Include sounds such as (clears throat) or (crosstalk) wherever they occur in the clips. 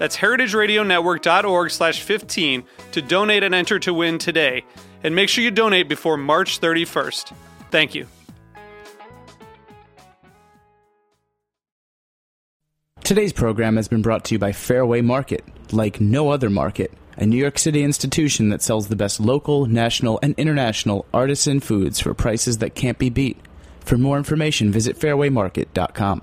That's heritageradionetwork.org slash 15 to donate and enter to win today. And make sure you donate before March 31st. Thank you. Today's program has been brought to you by Fairway Market, like no other market, a New York City institution that sells the best local, national, and international artisan foods for prices that can't be beat. For more information, visit fairwaymarket.com.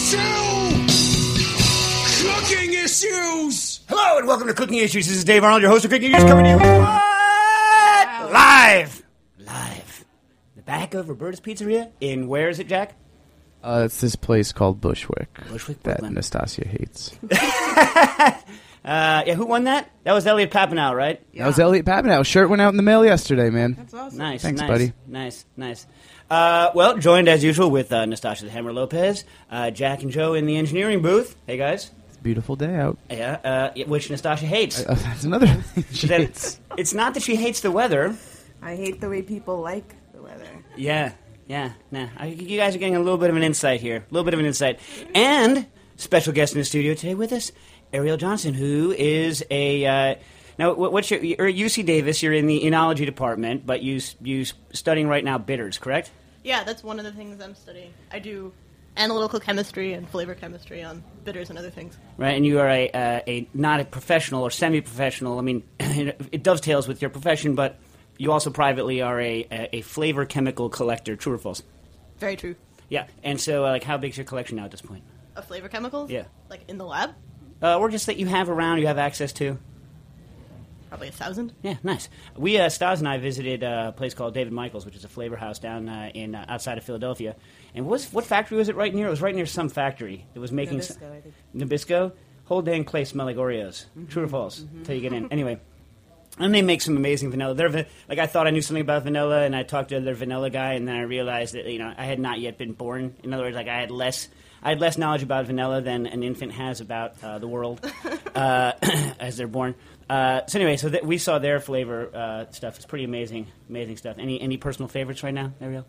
Questions to cooking issues. Hello and welcome to Cooking Issues. This is Dave Arnold, your host of Cooking Issues, coming to you what? live, live, the back of Roberta's Pizzeria in where is it, Jack? Uh, it's this place called Bushwick, Bushwick, that Brooklyn. Nastassia hates. (laughs) Uh, yeah, who won that? That was Elliot Papanow, right? That was Elliot Papanow. Shirt went out in the mail yesterday, man. That's awesome. Nice, Thanks, nice, buddy. Nice, nice. Uh, well, joined as usual with uh, Nastassia the Hammer Lopez, uh, Jack and Joe in the engineering booth. Hey guys. It's a beautiful day out. Yeah, uh, which Nastassia hates. Uh, that's another (laughs) thing she That- hates. it's not that she hates the weather. I hate the way people like the weather. Yeah, yeah, nah. I, you guys are getting a little bit of an insight here. A little bit of an insight. And special guest in the studio today with us, Arielle Johnson, who is a. Uh, now, what- what's your. You're at UC Davis, you're in the enology department, but you, s- you s- studying right now bitters, correct? Yeah, that's one of the things I'm studying. I do analytical chemistry and flavor chemistry on bitters and other things. Right, and you are a, uh, a not a professional or semi-professional. I mean, (laughs) it dovetails with your profession, but you also privately are a, a, flavor chemical collector. True or false? Very true. Yeah, and so uh, like, how big's your collection now at this point? Of flavor chemicals? Yeah. Like in the lab? Uh, or just that you have around, you have access to. Probably a thousand. Yeah, nice. We uh, Stas and I visited uh, a place called David Michaels, which is a flavor house down uh, in uh, outside of Philadelphia. And what was what factory was it right near? It was right near some factory that was making Nabisco, I think. Nabisco. Whole dang place smell like Oreos. True or false? Until you get in. Anyway. And they make some amazing vanilla. They're like I thought I knew something about vanilla, and I talked to their vanilla guy, and then I realized that you know I had not yet been born. In other words, like I had less, I had less knowledge about vanilla than an infant has about uh, the world (laughs) uh, (coughs) as they're born. Uh, so anyway, so th- we saw their flavor uh, stuff. It's pretty amazing, amazing stuff. Any any personal favorites right now, Arielle?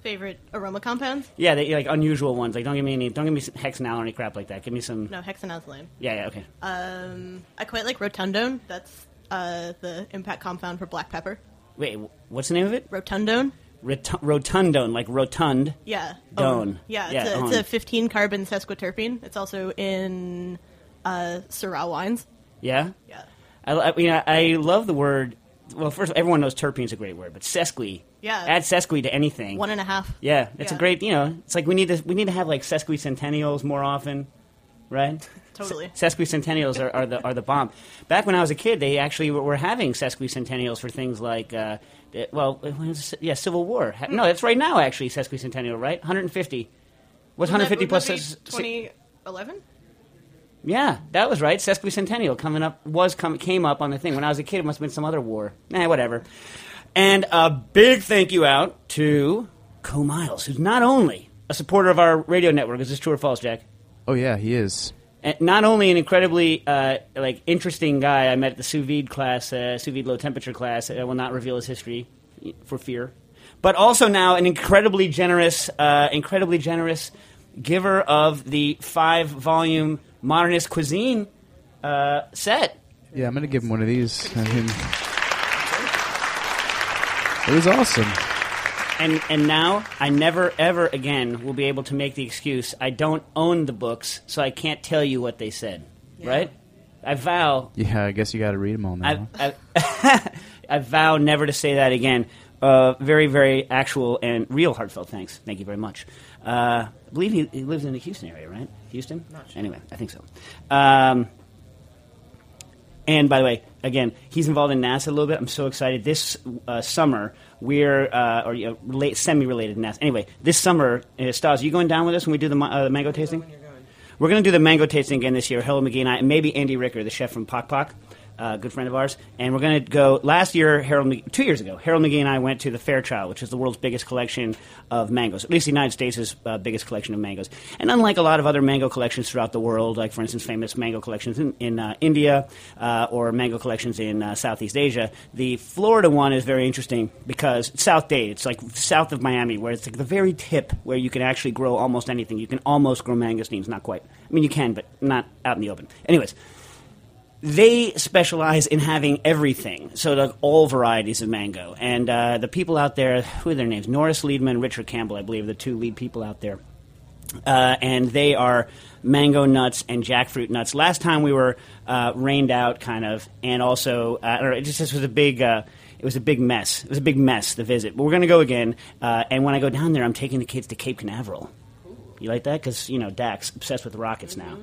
Favorite aroma compounds? Yeah, they, like unusual ones. Like don't give me any, don't give me some hexanol or any crap like that. Give me some. No, hexanal's lame. Yeah, yeah, okay. Um, I quite like rotundone. That's uh, the impact compound for black pepper. Wait, what's the name of it? Rotundone? Rot- rotundone, like rotund. Yeah. Done. Oh, yeah, it's, Yeah, a, it's a 15 carbon sesquiterpene. It's also in uh, Syrah wines. Yeah. Yeah. I, I mean, I, I love the word. Well, first, everyone knows terpene is a great word, but sesqui. Yeah. Add sesqui to anything. One and a half. Yeah, it's a Yeah. great. You know, it's like we need to we need to have like sesquicentennials more often, right? (laughs) Totally. Se- Sesquicentennials are, are the are the bomb. Back when I was a kid, they actually were, were having sesquicentennials for things like. Uh, uh, well, when was it? yeah, Civil War. Ha- No, it's right now actually sesquicentennial, right? 150. What's 150 plus? ses- 2011? Yeah, that was right. Sesquicentennial coming up was com- came up on the thing when I was a kid. It must have been some other war. Nah, whatever. And a big thank you out to Co Miles, who's not only a supporter of our radio network. Is this true or false, Jack? Oh yeah, he is. And not only an incredibly uh, like interesting guy I met at the sous vide class, uh, sous vide low temperature class. I will not reveal his history for fear, but also now an incredibly generous, uh, incredibly generous giver of the five volume modernist cuisine uh, set. Yeah, I'm gonna give him one of these. I mean, it was awesome. And and now I never ever again will be able to make the excuse I don't own the books, so I can't tell you what they said. Right? I vow. Yeah, I guess you got to read them all now. I, I, (laughs) I vow never to say that again. Uh, very, very actual and real heartfelt thanks. Thank you very much. Uh, I believe he, he lives in the Houston area, right? Houston? Anyway, I think so. Um, and by the way, again, he's involved in NASA a little bit. I'm so excited. This uh, summer, we're uh, or you know, relate, semi-related to NASA. Anyway, this summer, uh, Stas, are you going down with us when we do the, uh, the mango tasting? We're going to do the mango tasting again this year. Harold McGee and I, and maybe Andy Ricker, the chef from Pok Pok, uh, good friend of ours. And we're going to go. Last year, Harold, McGee, two years ago, Harold McGee and I went to the Fairchild, which is the world's biggest collection of mangoes. At least the United States' uh, biggest collection of mangoes. And unlike a lot of other mango collections throughout the world, like for instance, famous mango collections in, in uh, India uh, or mango collections in uh, Southeast Asia, the Florida one is very interesting because it's South Dade. It's like south of Miami, where it's like the very tip where you can actually grow almost anything. You can almost grow mangosteens, not quite. I mean, you can, but not out in the open. Anyways, they specialize in having everything, so like all varieties of mango. And uh, the people out there, who are their names? Noris Ledesma Richard Campbell, I believe, are the two lead people out there. Uh, and they are mango nuts and jackfruit nuts. Last time we were uh, rained out, kind of, and also uh, I don't know, it just, just was a big. Uh, it was a big mess. It was a big mess. The visit, but we're going to go again. Uh, and when I go down there, I'm taking the kids to Cape Canaveral. You like that? Because you know Dax obsessed with rockets now.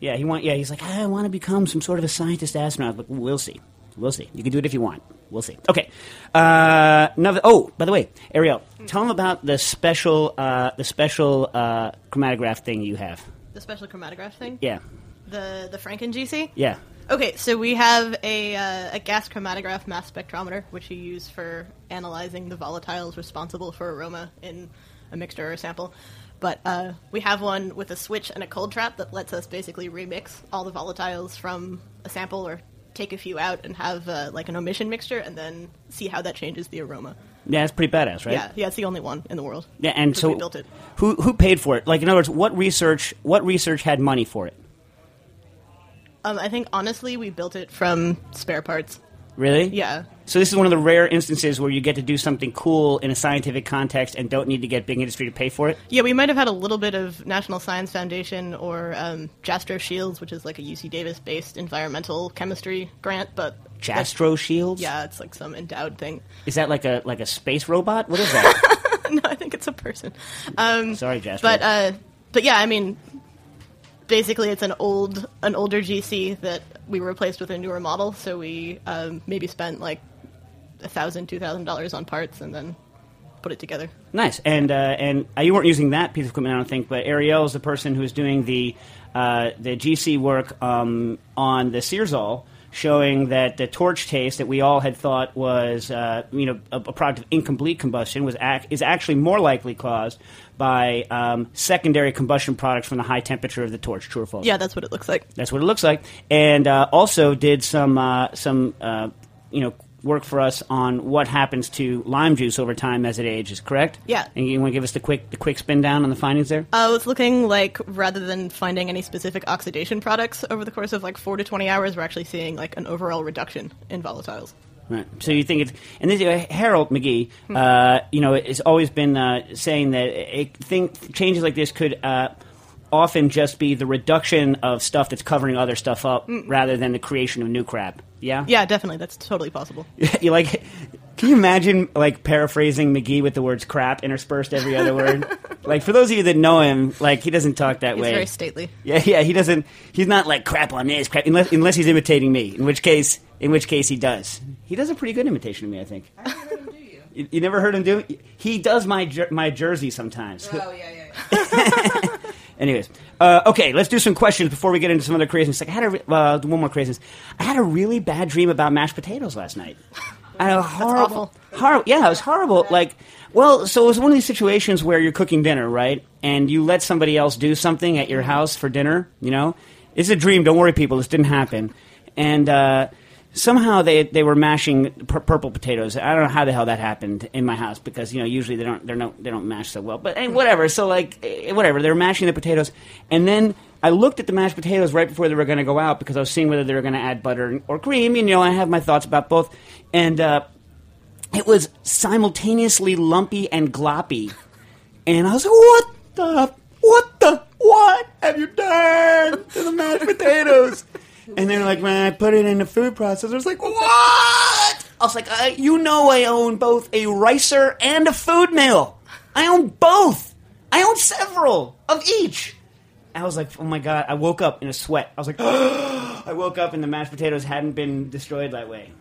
Yeah, he want. Yeah, he's like, I want to become some sort of a scientist astronaut. But we'll see. We'll see. You can do it if you want. We'll see. Okay. Uh, another. Oh, by the way, Arielle, tell them about the special, uh, the special uh, chromatograph thing you have. The special chromatograph thing. Yeah. The the Franken GC. Yeah. Okay, so we have a, uh, a gas chromatograph mass spectrometer, which you use for analyzing the volatiles responsible for aroma in a mixture or a sample. But uh, we have one with a switch and a cold trap that lets us basically remix all the volatiles from a sample or take a few out and have uh, like an omission mixture and then see how that changes the aroma. Yeah, it's pretty badass, right? Yeah, yeah, it's the only one in the world. Yeah, and So built it. who who paid for it? Like, in other words, what research? What research had money for it? Um, I think honestly, we built it from spare parts. Really? Yeah. So this is one of the rare instances where you get to do something cool in a scientific context and don't need to get big industry to pay for it. Yeah, we might have had a little bit of National Science Foundation or um, Jastro Shields, which is like a UC Davis based environmental chemistry grant, but Jastro shields. Yeah, it's like some endowed thing. Is that like a like a space robot? What is that? (laughs) no, I think it's a person. Um, Sorry, Jastro. but uh, but yeah, I mean, basically, it's an old an older GC that we replaced with a newer model. So we um, maybe spent like a thousand, two thousand dollars on parts, and then put it together. Nice. And uh, and uh, you weren't using that piece of equipment, I don't think. But Arielle is the person who's doing the uh, the GC work um, on the Searzall, showing that the torch taste that we all had thought was uh, you know a, a product of incomplete combustion was ac- is actually more likely caused by um, secondary combustion products from the high temperature of the torch. True or false? Yeah, that's what it looks like. That's what it looks like. And uh, also did some uh, some uh, you know work for us on what happens to lime juice over time as it ages. Correct? Yeah. And you want to give us the quick the quick spin down on the findings there? Uh, it's looking like rather than finding any specific oxidation products over the course of like four to twenty hours, we're actually seeing like an overall reduction in volatiles. Right. So you think it's and this uh, Harold McGee, uh, you know, has always been uh, saying that it, think changes like this could. Often just be the reduction of stuff that's covering other stuff up, rather than the creation of new crap. Yeah, Yeah, definitely, that's totally possible. (laughs) you like can you imagine like paraphrasing McGee with the words crap interspersed every other word? (laughs) like for those of you that know him, like he doesn't talk that He's way. very stately. yeah, yeah, he doesn't he's not like crap on this, crap unless unless he's imitating me, in which case in which case he does. He does a pretty good imitation of me, I think. You, you never heard him do He does my jer- my jersey sometimes. Oh, yeah, yeah, yeah. (laughs) Anyways, uh, okay, let's do some questions before we get into some other craziness. Like I had a re- uh, one more craziness. I had a really bad dream about mashed potatoes last night. I know, horrible, horrible. Yeah, it was horrible. Like, well, so it was one of these situations where you're cooking dinner, right? And you let somebody else do something at your house for dinner. You know, it's a dream. Don't worry, people. This didn't happen. And uh, somehow they they were mashing pur- purple potatoes. I don't know how the hell that happened in my house because you know usually they don't they're no they don't mash so well. But hey, whatever. So like eh, whatever. They were mashing the potatoes, and then. I looked at the mashed potatoes right before they were going to go out because I was seeing whether they were going to add butter or cream. And you know, I have my thoughts about both, and uh, it was simultaneously lumpy and gloppy. And I was like, what the, what the, what have you done to the mashed potatoes? And they're like, man, I put it in the food processor. I was like, what? I was like, uh, you know I own both a ricer and a food mill. I own both. I own several of each. I was like, oh my god! I woke up in a sweat. I was like, (gasps) I woke up and the mashed potatoes hadn't been destroyed that way.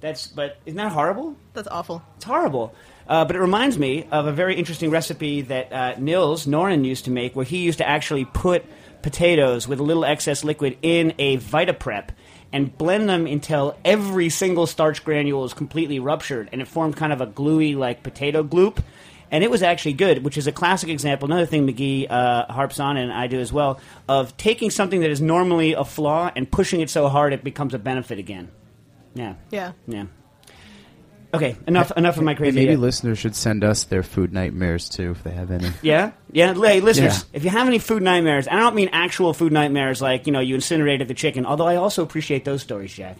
That's, but isn't that horrible? That's awful. It's horrible. Uh, but it reminds me of a very interesting recipe that uh, Nils Noren used to make, where he used to actually put potatoes with a little excess liquid in a Vitaprep and blend them until every single starch granule is completely ruptured, and it formed kind of a gluey, like potato gloop. And it was actually good, which is a classic example. Another thing McGee uh, harps on, and I do as well, of taking something that is normally a flaw and pushing it so hard it becomes a benefit again. Yeah. Yeah. Yeah. Okay, enough enough of my crazy. maybe idea. listeners should send us their food nightmares too, if they have any. (laughs) Yeah, yeah. Hey, listeners, Yeah. if you have any food nightmares, I don't mean actual food nightmares like you know you incinerated the chicken. Although I also appreciate those stories, Jack.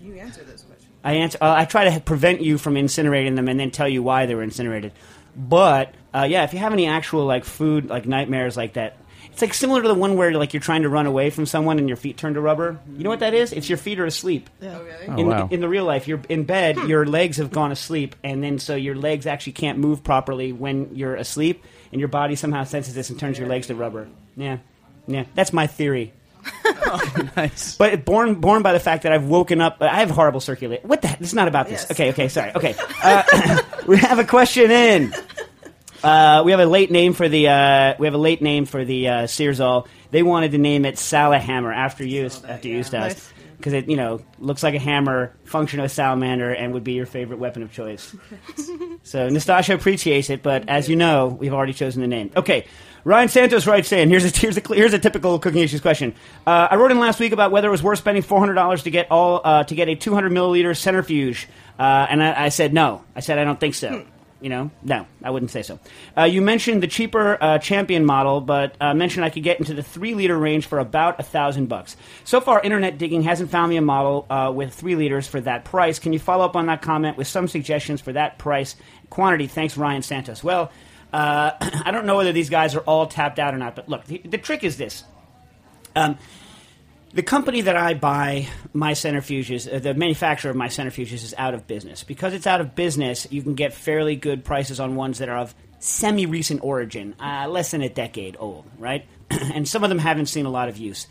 You answer those question. I answer. Uh, I try to prevent you from incinerating them and then tell you why they were incinerated. But uh, yeah, if you have any actual like food like nightmares like that, it's like similar to the one where like you're trying to run away from someone and your feet turn to rubber. You know what that is? It's your feet are asleep. Yeah. Oh, really? Oh, in, wow. in the real life, you're in bed, your legs have gone asleep, and then so your legs actually can't move properly when you're asleep, and your body somehow senses this and turns your legs to rubber. Yeah, yeah, that's my theory. (laughs) (laughs) nice. But born born by the fact that I've woken up. I have horrible circulation. What the? heck? This is not about this. Yes. Okay, okay, sorry. Okay, uh, (laughs) we have a question in. Uh, we have a late name for the uh, we have a late name for the uh, Searzall. They wanted to name it Salahammer after you after you. Stas because it you know looks like a hammer, function of a salamander, and would be your favorite weapon of choice. (laughs) so Nastasha appreciates it, but as you know, we've already chosen the name. Okay. Ryan Santos writes in here's a here's a here's a typical cooking issues question. Uh, I wrote in last week about whether it was worth spending four hundred dollars to get all uh, to get a two hundred milliliter centrifuge, uh, and I, I said no. I said I don't think so. You know, no, I wouldn't say so. Uh, you mentioned the cheaper uh, Champion model, but uh, mentioned I could get into the three liter range for about a thousand bucks. So far, internet digging hasn't found me a model uh, with three liters for that price. Can you follow up on that comment with some suggestions for that price quantity? Thanks, Ryan Santos. Well, uh, (clears throat) I don't know whether these guys are all tapped out or not, but look, the, the trick is this. Um, the company that I buy my centrifuges, uh, the manufacturer of my centrifuges, is out of business. Because it's out of business, you can get fairly good prices on ones that are of semi recent origin, uh, less than a decade old, right? (clears throat) and some of them haven't seen a lot of use.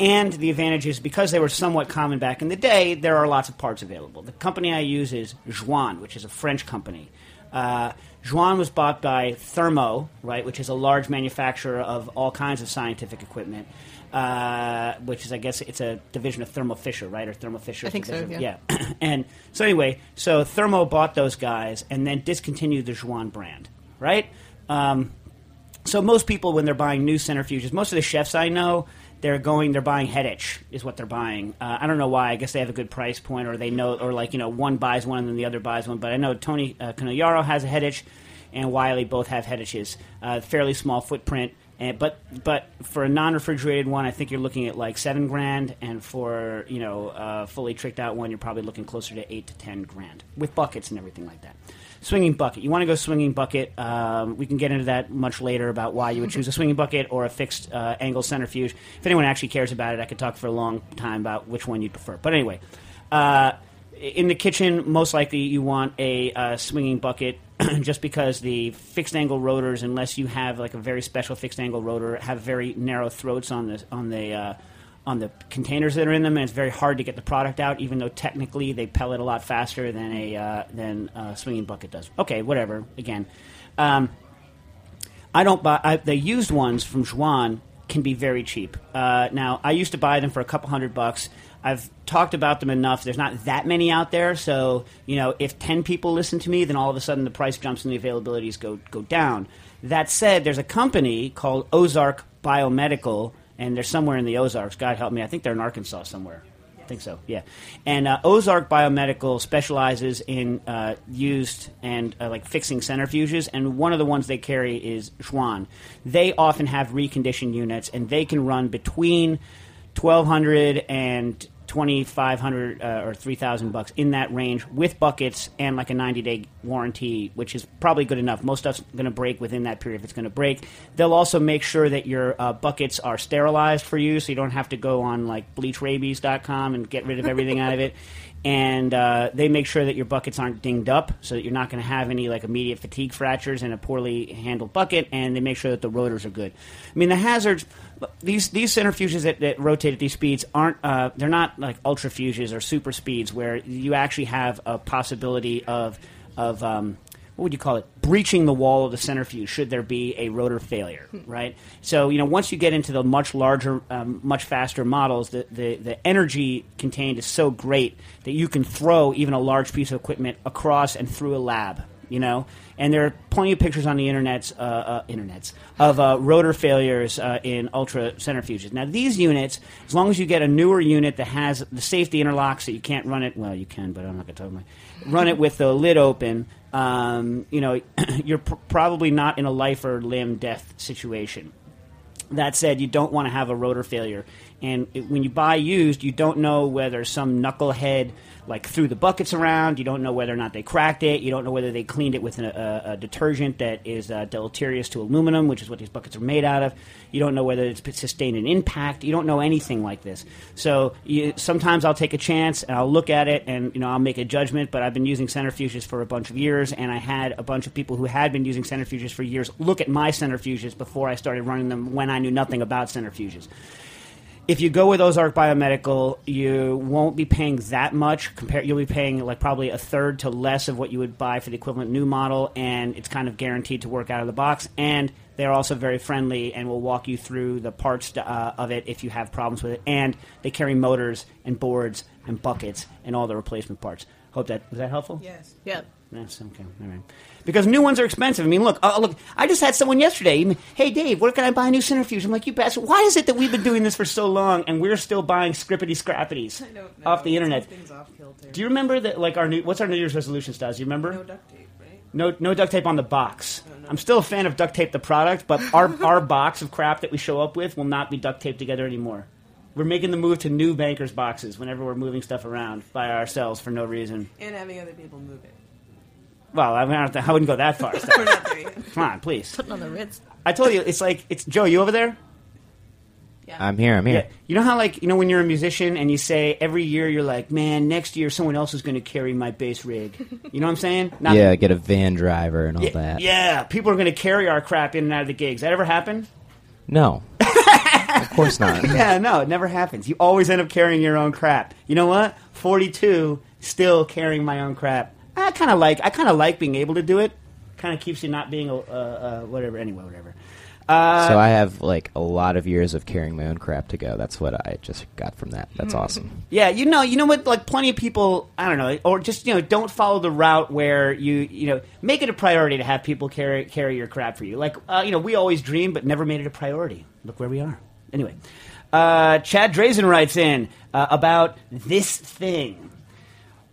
And the advantage is because they were somewhat common back in the day, there are lots of parts available. The company I use is Jouan, which is a French company. Uh, Jouan was bought by Thermo, right, which is a large manufacturer of all kinds of scientific equipment. Uh, which is, I guess, it's a division of Thermo Fisher, right, or Thermo Fisher. I think so, yeah. (clears throat) and so anyway, so Thermo bought those guys and then discontinued the Jouan brand, right? Um, so most people, when they're buying new centrifuges, most of the chefs I know, they're going, they're buying Hettich is what they're buying. Uh, I don't know why. I guess they have a good price point, or they know, or like you know, one buys one and then the other buys one. But I know Tony uh, Conigliaro has a Hettich, and Wylie both have Hettiches. Uh, fairly small footprint, and but but for a non-refrigerated one, I think you're looking at like seven grand, and for you know a fully tricked out one, you're probably looking closer to eight to ten grand with buckets and everything like that. Swinging bucket. You want to go swinging bucket. Um, we can get into that much later about why you would choose a swinging bucket or a fixed uh, angle centrifuge. If anyone actually cares about it, I could talk for a long time about which one you'd prefer. But anyway, uh, in the kitchen, most likely you want a uh, swinging bucket, (clears throat) just because the fixed angle rotors, unless you have like a very special fixed angle rotor, have very narrow throats on the on the uh, on the containers that are in them, and it's very hard to get the product out. Even though technically they pellet a lot faster than a uh, than a swinging bucket does. Okay, whatever. Again. Um, I don't buy I, the used ones from Jouan can be very cheap. Uh, now I used to buy them for a couple hundred bucks. I've talked about them enough. There's not that many out there, so you know, if ten people listen to me, then all of a sudden the price jumps and the availabilities go go down. That said, there's a company called Ozark Biomedical, and they're somewhere in the Ozarks. God help me, I think they're in Arkansas somewhere. I think so, yeah. And uh, Ozark Biomedical specializes in uh, used and uh, like fixing centrifuges, and one of the ones they carry is Jouan. They often have reconditioned units, and they can run between twelve hundred and twenty five hundred uh, or three thousand bucks in that range with buckets and like a ninety day warranty, which is probably good enough. Most stuff's going to break within that period if it's going to break. They'll also make sure that your uh, buckets are sterilized for you, so you don't have to go on like bleachrabies.com and get rid of everything out of it. (laughs) And uh, they make sure that your buckets aren't dinged up, so that you're not going to have any like immediate fatigue fractures in a poorly handled bucket. And they make sure that the rotors are good. I mean, the hazards these these centrifuges that, that rotate at these speeds aren't uh, they're not like ultra fuges or super speeds where you actually have a possibility of of um, what would you call it? Breaching the wall of the centrifuge should there be a rotor failure right? So you know once you get into the much larger um, much faster models the, the, the energy contained is so great that you can throw even a large piece of equipment across and through a lab you know and there are plenty of pictures on the internets, uh, uh, internets of uh, rotor failures uh, in ultra centrifuges. Now, these units, as long as you get a newer unit that has the safety interlocks that you can't run it, well, you can, but I'm not going to talk about it, run it with the lid open, um, you know, (clears throat) you're pr- probably not in a life or limb death situation. That said, you don't want to have a rotor failure. And it, when you buy used, you don't know whether some knucklehead like threw the buckets around. You don't know whether or not they cracked it. You don't know whether they cleaned it with a, a, a detergent that is uh, deleterious to aluminum, which is what these buckets are made out of. You don't know whether it's sustained an impact. You don't know anything like this. So you, sometimes I'll take a chance and I'll look at it and you know I'll make a judgment. But I've been using centrifuges for a bunch of years, and I had a bunch of people who had been using centrifuges for years look at my centrifuges before I started running them when I knew nothing about centrifuges if you go with Ozark Biomedical, you won't be paying that much. Compare, you'll be paying like probably a third to less of what you would buy for the equivalent new model, and it's kind of guaranteed to work out of the box. And they're also very friendly and will walk you through the parts uh, of it if you have problems with it. And they carry motors and boards and buckets and all the replacement parts. Hope that was that helpful. Yes. Yeah. That's okay. All right. Because new ones are expensive. I mean, look, uh, look. I just had someone yesterday. Hey, Dave, where can I buy a new centrifuge? I'm like, you bastard. Why is it that we've been doing this for so long and we're still buying scrippity scrappities (laughs) I don't know. off the internet? Something's off kilter. Do you remember that? Like our new, what's our New Year's resolution, Stas? Do you remember? no duct tape, right? No, no duct tape on the box. Oh, no. I'm still a fan of duct tape the product, but our (laughs) our box of crap that we show up with will not be duct taped together anymore. We're making the move to new bankers boxes whenever we're moving stuff around by ourselves for no reason. And having other people move it. Well, I, mean, I, don't think- I wouldn't go that far. Stas. We're not there yet. Come on, please. Putting on the Ritz. I told you, it's like it's Joe. You over there? I'm here. I'm here. Yeah. You know how like you know when you're a musician and you say every year you're like, man, next year someone else is going to carry my bass rig. You know what I'm saying? (laughs) Not- Yeah, get a van driver and all Yeah, that. yeah, people are going to carry our crap in and out of the gigs. That ever happen? No, (laughs) of course not. Yeah, no, it never happens. You always end up carrying your own crap. You know what? 42, still carrying my own crap. I kind of like. I kind of like being able to do it. Kind of keeps you not being a uh, uh, whatever. Anyway, whatever. Uh, so I have like a lot of years of carrying my own crap to go. That's what I just got from that. That's awesome. Yeah, you know, you know what? Like plenty of people, I don't know, or just you know, don't follow the route where you you know make it a priority to have people carry carry your crap for you. Like uh, you know, we always dream, but never made it a priority. Look where we are. Anyway, uh, Chad Drazen writes in uh, about this thing.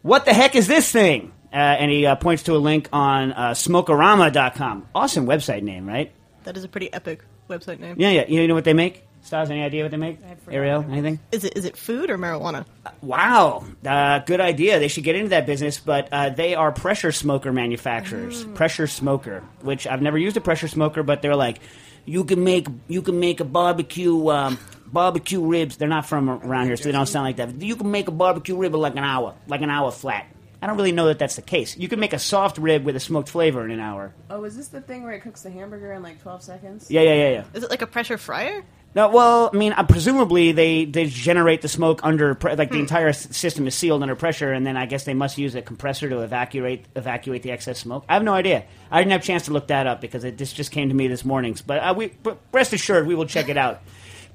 What the heck is this thing? Uh, and he uh, points to a link on uh, smokerama.com. Awesome website name, right? That is a pretty epic website name. Yeah, yeah. You know what they make? Stas, any idea what they make? Arielle, what it was. anything? Is it is it food or marijuana? Wow, uh, good idea. They should get into that business, but uh, they are pressure smoker manufacturers. Pressure smoker, which I've never used a pressure smoker, but they're like, you can make you can make a barbecue um, barbecue ribs. They're not from around here, so they don't sound like that. You can make a barbecue rib in like an hour, like an hour flat. I don't really know that that's the case. You can make a soft rib with a smoked flavor in an hour. Oh, is this the thing where it cooks the hamburger in like 12 seconds? Yeah, yeah, yeah, yeah. Is it like a pressure fryer? No, well, I mean, uh, presumably they, they generate the smoke under pre- like the entire s- system is sealed under pressure, and then I guess they must use a compressor to evacuate evacuate the excess smoke. I have no idea. I didn't have a chance to look that up because it, this just came to me this morning. But uh, we, but rest assured, we will check it out.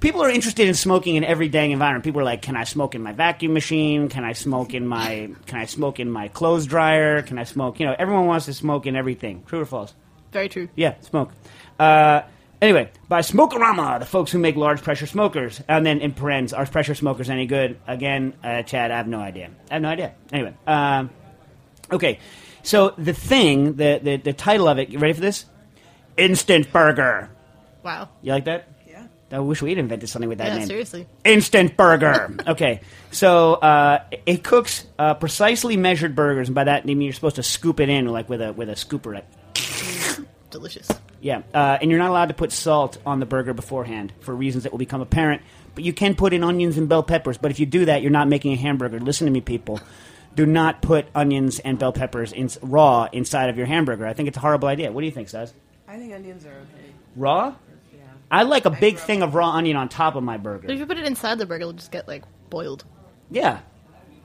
People are interested in smoking in every dang environment. People are like, "Can I smoke in my vacuum machine? Can I smoke in my Can I smoke in my clothes dryer? Can I smoke?" You know, everyone wants to smoke in everything. True or false? Very true. Yeah, smoke. Uh, anyway, by Smokerama, the folks who make large pressure smokers, and then in parens, are pressure smokers any good? Again, uh, Chad, I have no idea. I have no idea. Anyway, um, okay. So the thing, the, the the title of it, you ready for this? Instant burger. Wow. You like that? Yeah. I wish we'd invented something with that Yeah, name. seriously. Instant burger. (laughs) okay, so uh, it cooks uh, precisely measured burgers, and by that I mean you're supposed to scoop it in like with a with a scooper. Like, Delicious. yeah, uh, and you're not allowed to put salt on the burger beforehand for reasons that will become apparent. But you can put in onions and bell peppers. But if you do that, you're not making a hamburger. Listen to me, people. Do not put onions and bell peppers in, raw inside of your hamburger. I think it's a horrible idea. What do you think, Saz? I think onions are okay. Raw? Yeah. I like a big thing of raw onion on top of my burger. If you put it inside the burger, it'll just get like boiled. Yeah.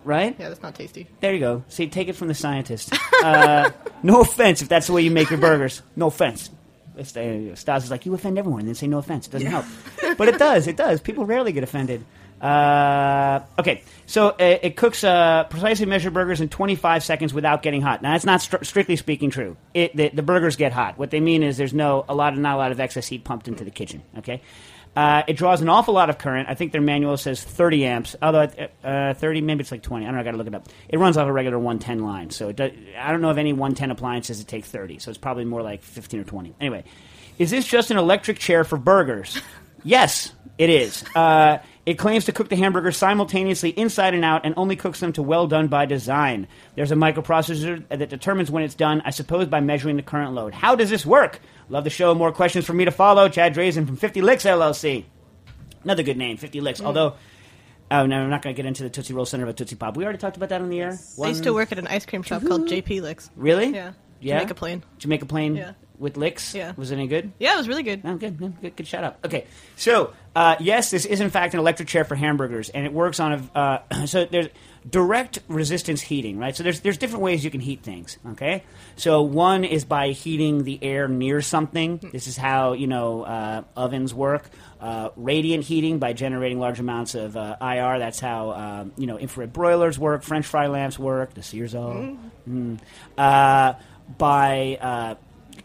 Right? Yeah, that's not tasty. There you go. See, take it from the scientist. (laughs) Uh, no offense if that's the way you make your burgers. No offense. It's, uh, Stas is like, you offend everyone, and then say no offense. It doesn't help. But it does. It does. People rarely get offended. Uh, okay, so uh, it cooks uh, precisely measured burgers in 25 seconds without getting hot. Now, that's not str- strictly speaking true. It, the, the burgers get hot. What they mean is there's no a lot of not a lot of excess heat pumped into the kitchen. Okay, uh, it draws an awful lot of current. I think their manual says 30 amps, although uh, 30 maybe it's like 20. I don't know. I got to look it up. It runs off a regular 110 line, so it does, I don't know of any 110 appliances that take 30. So it's probably more like 15 or 20. Anyway, is this just an electric chair for burgers? Yes, it is. Uh, it claims to cook the hamburgers simultaneously inside and out and only cooks them to well done by design. There's a microprocessor that determines when it's done, I suppose, by measuring the current load. How does this work? Love the show. More questions for me to follow. Chad Drazen from 50 Licks LLC. Another good name, 50 Licks. Although, oh no, I'm not going to get into the Tootsie Roll Center of a Tootsie Pop. We already talked about that on the air. I used to work at an ice cream shop called JP Licks. Really? Yeah. Yeah? Jamaica Plain. Jamaica Plain Yeah. With licks? Yeah. Was it any good? Yeah, it was really good. Oh, good, no, good, good shout out. Okay, so uh, yes, this is in fact an electric chair for hamburgers, and it works on a. Uh, (clears throat) so there's direct resistance heating, right? So there's there's different ways you can heat things. Okay, so one is by heating the air near something. This is how you know uh, ovens work. Uh, radiant heating by generating large amounts of uh, IR. That's how um, you know infrared broilers work. French fry lamps work. The Searzall. Mm. Uh, by uh,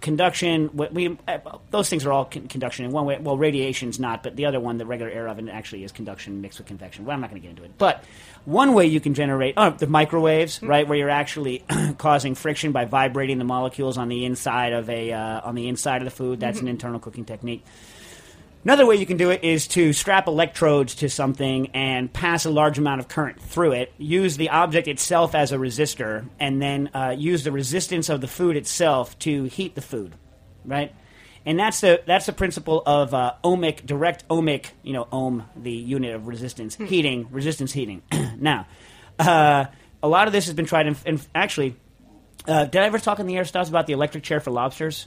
conduction. We uh, those things are all con- conduction in one way. Well, radiation's not, but the other one, the regular air oven, actually is conduction mixed with convection. Well, I'm not going to get into it, but one way you can generate oh, the microwaves, right, where you're actually (clears throat) causing friction by vibrating the molecules on the inside of a uh, on the inside of the food. That's an internal cooking technique. Another way you can do it is to strap electrodes to something and pass a large amount of current through it. Use the object itself as a resistor, and then uh, use the resistance of the food itself to heat the food, right? And that's the that's the principle of uh, ohmic direct ohmic, you know, ohm, the unit of resistance heating, resistance heating. (clears throat) now, uh, a lot of this has been tried, and and actually, uh, did I ever talk in the air stuff about the electric chair for lobsters?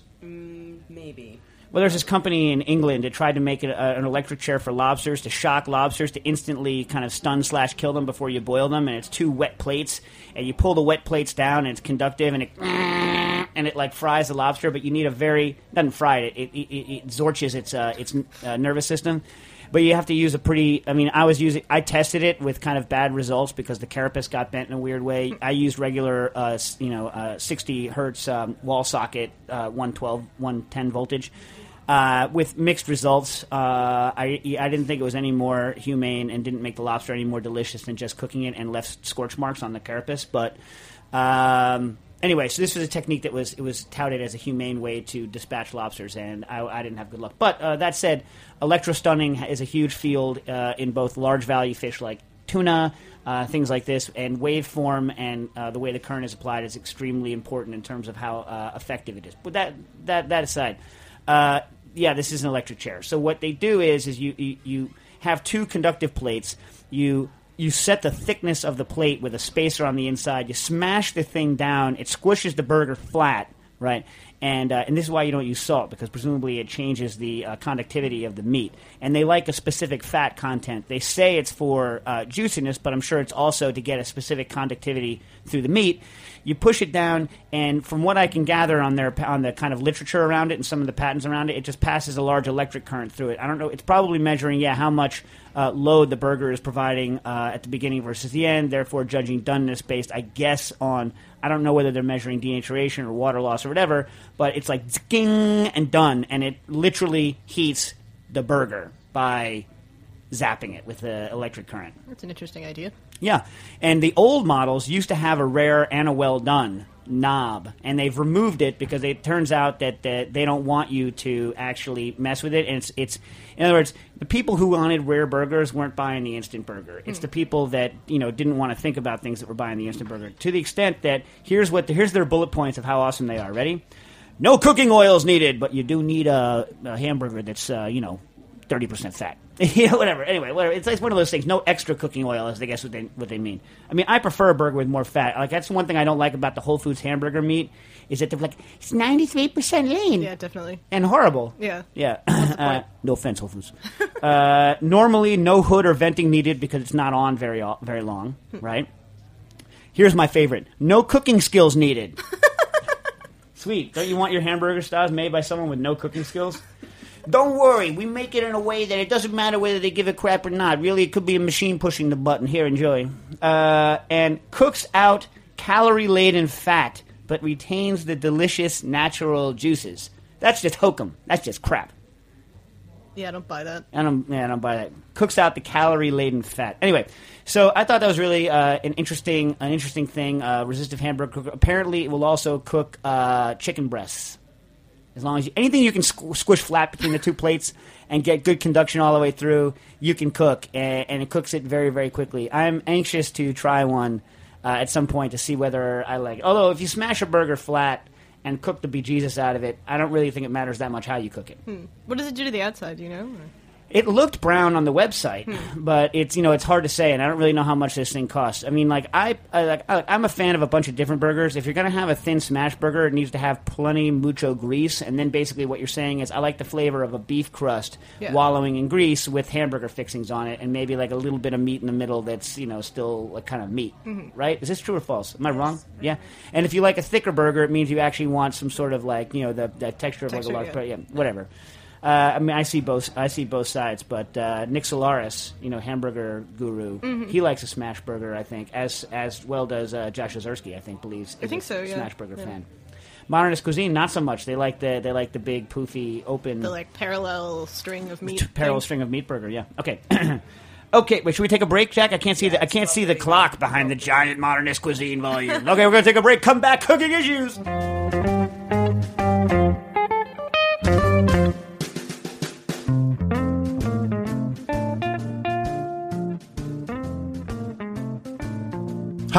Maybe. Well, there's this company in England that tried to make a, an electric chair for lobsters to shock lobsters to instantly kind of stun slash kill them before you boil them, and it's two wet plates, and you pull the wet plates down, and it's conductive, and it and it like fries the lobster, but you need a very doesn't fry it, it it, it, it zorches its uh, its uh, nervous system. But you have to use a pretty. I mean, I was using. I tested it with kind of bad results because the carapace got bent in a weird way. I used regular, uh, you know, uh, 60 hertz um, wall socket, uh, 112, 110 voltage. Uh, with mixed results, uh, I, I didn't think it was any more humane and didn't make the lobster any more delicious than just cooking it and left scorch marks on the carapace. But um, anyway, so this was a technique that was it was touted as a humane way to dispatch lobsters, and I, I didn't have good luck. But uh, that said, electrostunning is a huge field uh, in both large value fish like tuna, uh, things like this, and waveform and uh, the way the current is applied is extremely important in terms of how uh, effective it is. But that that that aside, uh, yeah, this is an electric chair. So what they do is is you you, you have two conductive plates. You you set the thickness of the plate with a spacer on the inside. You smash the thing down. It squishes the burger flat. right? And uh, and this is why you don't use salt because presumably it changes the uh, conductivity of the meat. And they like a specific fat content. They say it's for uh, juiciness, but I'm sure it's also to get a specific conductivity through the meat. You push it down, and from what I can gather on their on the kind of literature around it and some of the patents around it, it just passes a large electric current through it. I don't know. It's probably measuring, yeah, how much uh, load the burger is providing uh, at the beginning versus the end. Therefore, judging doneness based, I guess, on I don't know whether they're measuring denaturation or water loss or whatever, but it's like zing and done, and it literally heats the burger by zapping it with the electric current. That's an interesting idea. Yeah, and the old models used to have a rare and a well done knob, and they've removed it because it turns out that, that they don't want you to actually mess with it. And it's, it's in other words, the people who wanted rare burgers weren't buying the instant burger. It's the people that you know didn't want to think about things that were buying the instant burger. To the extent that here's what here's their bullet points of how awesome they are. Ready? No cooking oils needed, but you do need a, a hamburger that's uh, you know thirty percent fat. (laughs) you know, whatever. Anyway, whatever. It's like one of those things. No extra cooking oil, is I guess what they what they mean. I mean, I prefer a burger with more fat. Like that's one thing I don't like about the Whole Foods hamburger meat is that they're like it's ninety three percent lean Yeah, definitely. and horrible. Yeah. Yeah. (laughs) Uh, no offense, Whole Foods. uh, normally, no hood or venting needed because it's not on very very long, right? Here's my favorite: no cooking skills needed. (laughs) Sweet. Don't you want your hamburger styles made by someone with no cooking skills? Don't worry, we make it in a way that it doesn't matter whether they give a crap or not. Really, it could be a machine pushing the button. Here, enjoy. Uh, and cooks out calorie laden fat, but retains the delicious natural juices. That's just hokum. That's just crap. Yeah, I don't buy that. I don't, yeah, I don't buy that. Cooks out the calorie laden fat. Anyway, so I thought that was really uh, an interesting, an interesting thing. Uh, resistive hamburger cooker. Apparently, it will also cook uh, chicken breasts. As long as you, anything you can squ- squish flat between the two plates and get good conduction all the way through, you can cook, and, and it cooks it very, very quickly. I'm anxious to try one uh, at some point to see whether I like it. Although, if you smash a burger flat and cook the bejesus out of it, I don't really think it matters that much how you cook it. Hmm. What does it do to the outside? Do you know? Or- It looked brown on the website, hmm. but it's you know it's hard to say, and I don't really know how much this thing costs. I mean, like I, I like I, I'm a fan of a bunch of different burgers. If you're gonna have a thin smash burger, it needs to have plenty mucho grease, and then basically what you're saying is I like the flavor of a beef crust Yeah. wallowing in grease with hamburger fixings on it, and maybe like a little bit of meat in the middle that's you know still like kind of meat, mm-hmm. right? Is this true or false? Am I wrong? Yeah. And if you like a thicker burger, it means you actually want some sort of like you know the, the texture of Texture, like a large, yeah. yeah, whatever. Uh, I mean, I see both. I see both sides, but uh, Nick Solares, you know, hamburger guru, Mm-hmm. he likes a smash burger. I think, as as well does uh, Josh Ozersky. I think believes. I think a so, yeah. Smash burger Yeah. fan. Modernist cuisine, not so much. They like the they like the big poofy open The like parallel string of meat. (laughs) parallel string of meat burger. Yeah. Okay. (clears throat) okay. Wait. Should we take a break, Jack? I can't see the I can't see the clock behind the giant modernist cuisine volume. okay, we're gonna take a break. Come back. Cooking issues.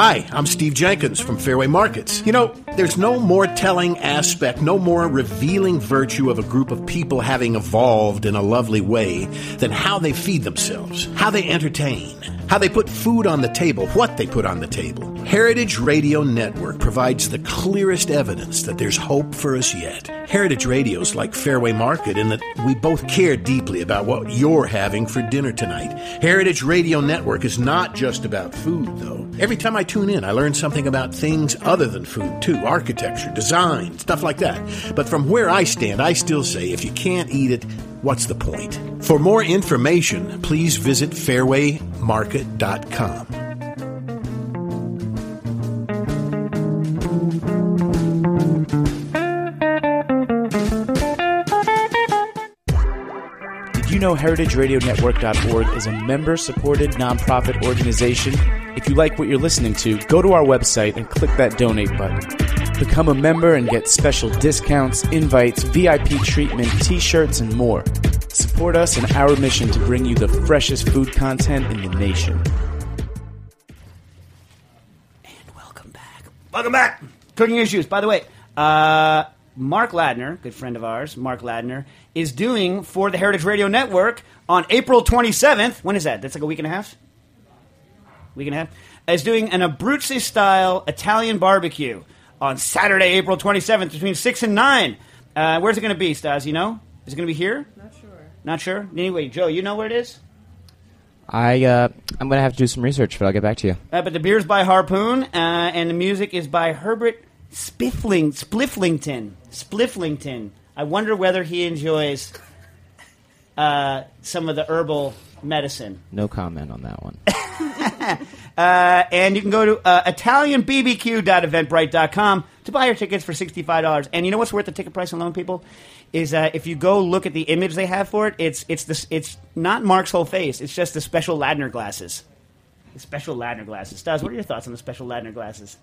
Hi, I'm Steve Jenkins from Fairway Markets. You know, there's no more telling aspect, no more revealing virtue of a group of people having evolved in a lovely way than how they feed themselves, how they entertain, how they put food on the table, what they put on the table. Heritage Radio Network provides the clearest evidence that there's hope for us yet. Heritage Radio's like Fairway Market in that we both care deeply about what you're having for dinner tonight. Heritage Radio Network is not just about food, though. Every time I tune in, I learn something about things other than food, too architecture, design, stuff like that. But from where I stand, I still say if you can't eat it, what's the point? For more information, please visit fairwaymarket.com. Did you is a member supported nonprofit organization? If you like what you're listening to, go to our website and click that donate button. Become a member and get special discounts, invites, VIP treatment, t shirts, and more. Support us in our mission to bring you the freshest food content in the nation. And Welcome back. Welcome back. Cooking issues. By the way, uh, Mark Ladner, good friend of ours, Mark Ladner, is doing for the Heritage Radio Network on April 27th. When is that? That's like a week and a half? Week and a half? Is doing an Abruzzi style Italian barbecue. on Saturday, April 27th, between 6 and 9. Uh, where's it going to be, Stas? You know? Is it going to be here? Not sure. Not sure? Anyway, Joe, you know where it is? I uh, I'm gonna have to do some research, but I'll get back to you. Uh, but the beer's by Harpoon, uh, and the music is by Herbert Spiffling, Splifflington. Splifflington. I wonder whether he enjoys uh, some of the herbal medicine. No comment on that one. (laughs) Uh, and you can go to uh, ItalianBBQ.eventbrite.com to buy your tickets for $65. And you know what's worth the ticket price alone, people? Is uh, if you go look at the image they have for it, it's it's this it's not Mark's whole face. It's just the special Ladner glasses. The special Ladner glasses. Stas, what are your thoughts on the special Ladner glasses?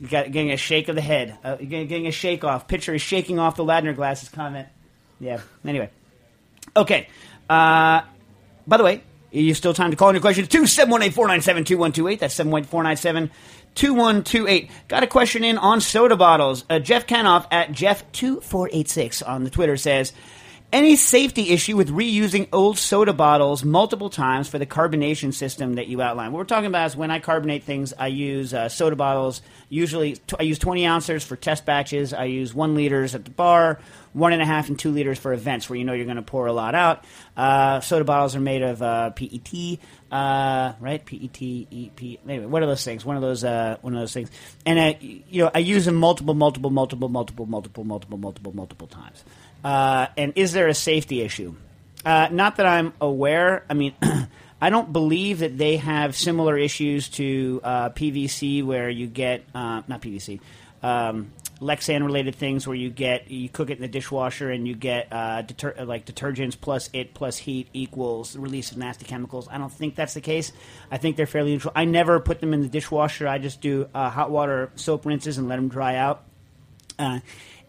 You got getting a shake of the head. Uh, you're getting, a shake off. Picture is shaking off the Ladner glasses comment. Yeah. Anyway. Okay. Uh, by the way, you still time to call in your questions to 718-497-2128. That's 718-497-2128. Got a question in on soda bottles. Uh, Jeff Kanoff at Jeff2486 on the Twitter says, any safety issue with reusing old soda bottles multiple times for the carbonation system that you outlined? What we're talking about is when I carbonate things, I use uh, soda bottles. Usually, t- I use 20 ounces for test batches. I use one liters at the bar, one and a half and two liters for events where you know you're going to pour a lot out. Uh, soda bottles are made of uh, PET, uh, right? PET, EP. Anyway, one of those things. One of those. Uh, one of those things. And I, you know, I use them multiple, multiple, multiple, multiple, multiple, multiple, multiple, multiple times. Uh, and is there a safety issue? Uh, not that I'm aware. I mean, (clears throat) I don't believe that they have similar issues to uh, PVC, where you get uh, not PVC, um, Lexan related things, where you get you cook it in the dishwasher and you get uh, deter- like detergents plus it plus heat equals release of nasty chemicals. I don't think that's the case. I think they're fairly neutral. I never put them in the dishwasher. I just do uh, hot water soap rinses and let them dry out.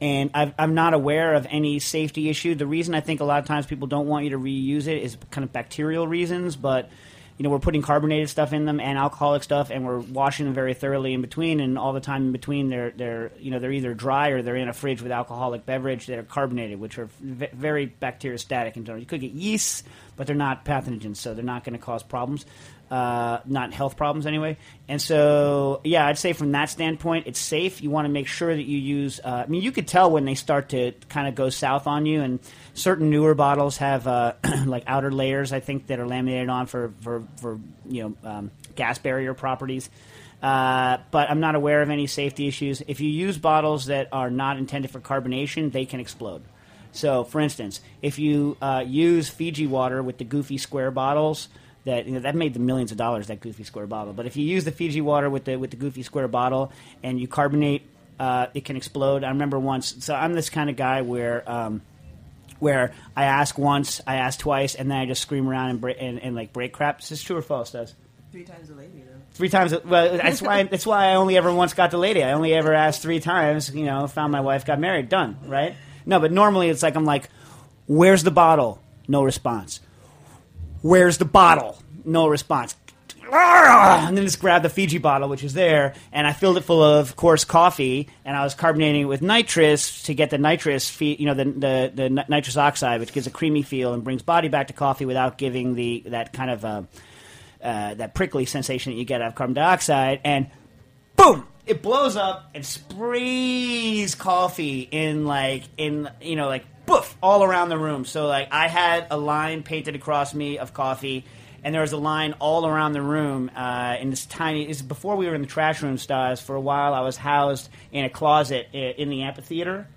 And I've, I'm not aware of any safety issue. The reason I think a lot of times people don't want you to reuse it is kind of bacterial reasons, but you know we're putting carbonated stuff in them and alcoholic stuff, and we're washing them very thoroughly in between, and all the time in between they're they're you know they're either dry or they're in a fridge with alcoholic beverage that are carbonated, which are v- very bacteriostatic in general. You could get yeasts, but they're not pathogens, so they're not going to cause problems uh, not health problems anyway. And so, yeah, I'd say from that standpoint, it's safe. You want to make sure that you use. Uh, I mean, you could tell when they start to kind of go south on you, and certain newer bottles have uh, (clears throat) like outer layers. I think that are laminated on for for, for you know um, gas barrier properties. Uh, but I'm not aware of any safety issues. If you use bottles that are not intended for carbonation, they can explode. So, for instance, if you uh, use Fiji water with the goofy square bottles, that you know, that made the millions of dollars that goofy square bottle. But if you use the Fiji water with the with the goofy square bottle and you carbonate, uh, it can explode. I remember once. So I'm this kind of guy where. Um, where I ask once, I ask twice, and then I just scream around and, break, and, and like break crap. Is this true or false? Does Three times a lady, though. three times? Well, that's why (laughs) that's why I only ever once got the lady. I only ever asked three times. You know, found my wife, got married, done. Right? No, but normally it's like I'm like, "Where's the bottle?" No response. Where's the bottle? No response. And then just grabbed the Fiji bottle, which was there, and I filled it full of coarse coffee, and I was carbonating it with nitrous to get the nitrous, you know, the, the the nitrous oxide, which gives a creamy feel and brings body back to coffee without giving the that kind of uh, uh, that prickly sensation that you get out of carbon dioxide, and boom, it blows up and sprays coffee in like in you know like boof all around the room. So like I had a line painted across me of coffee, and there was a line all around the room uh, in this tiny. Is before we were in the trash room stars. For a while, I was housed in a closet in the amphitheater.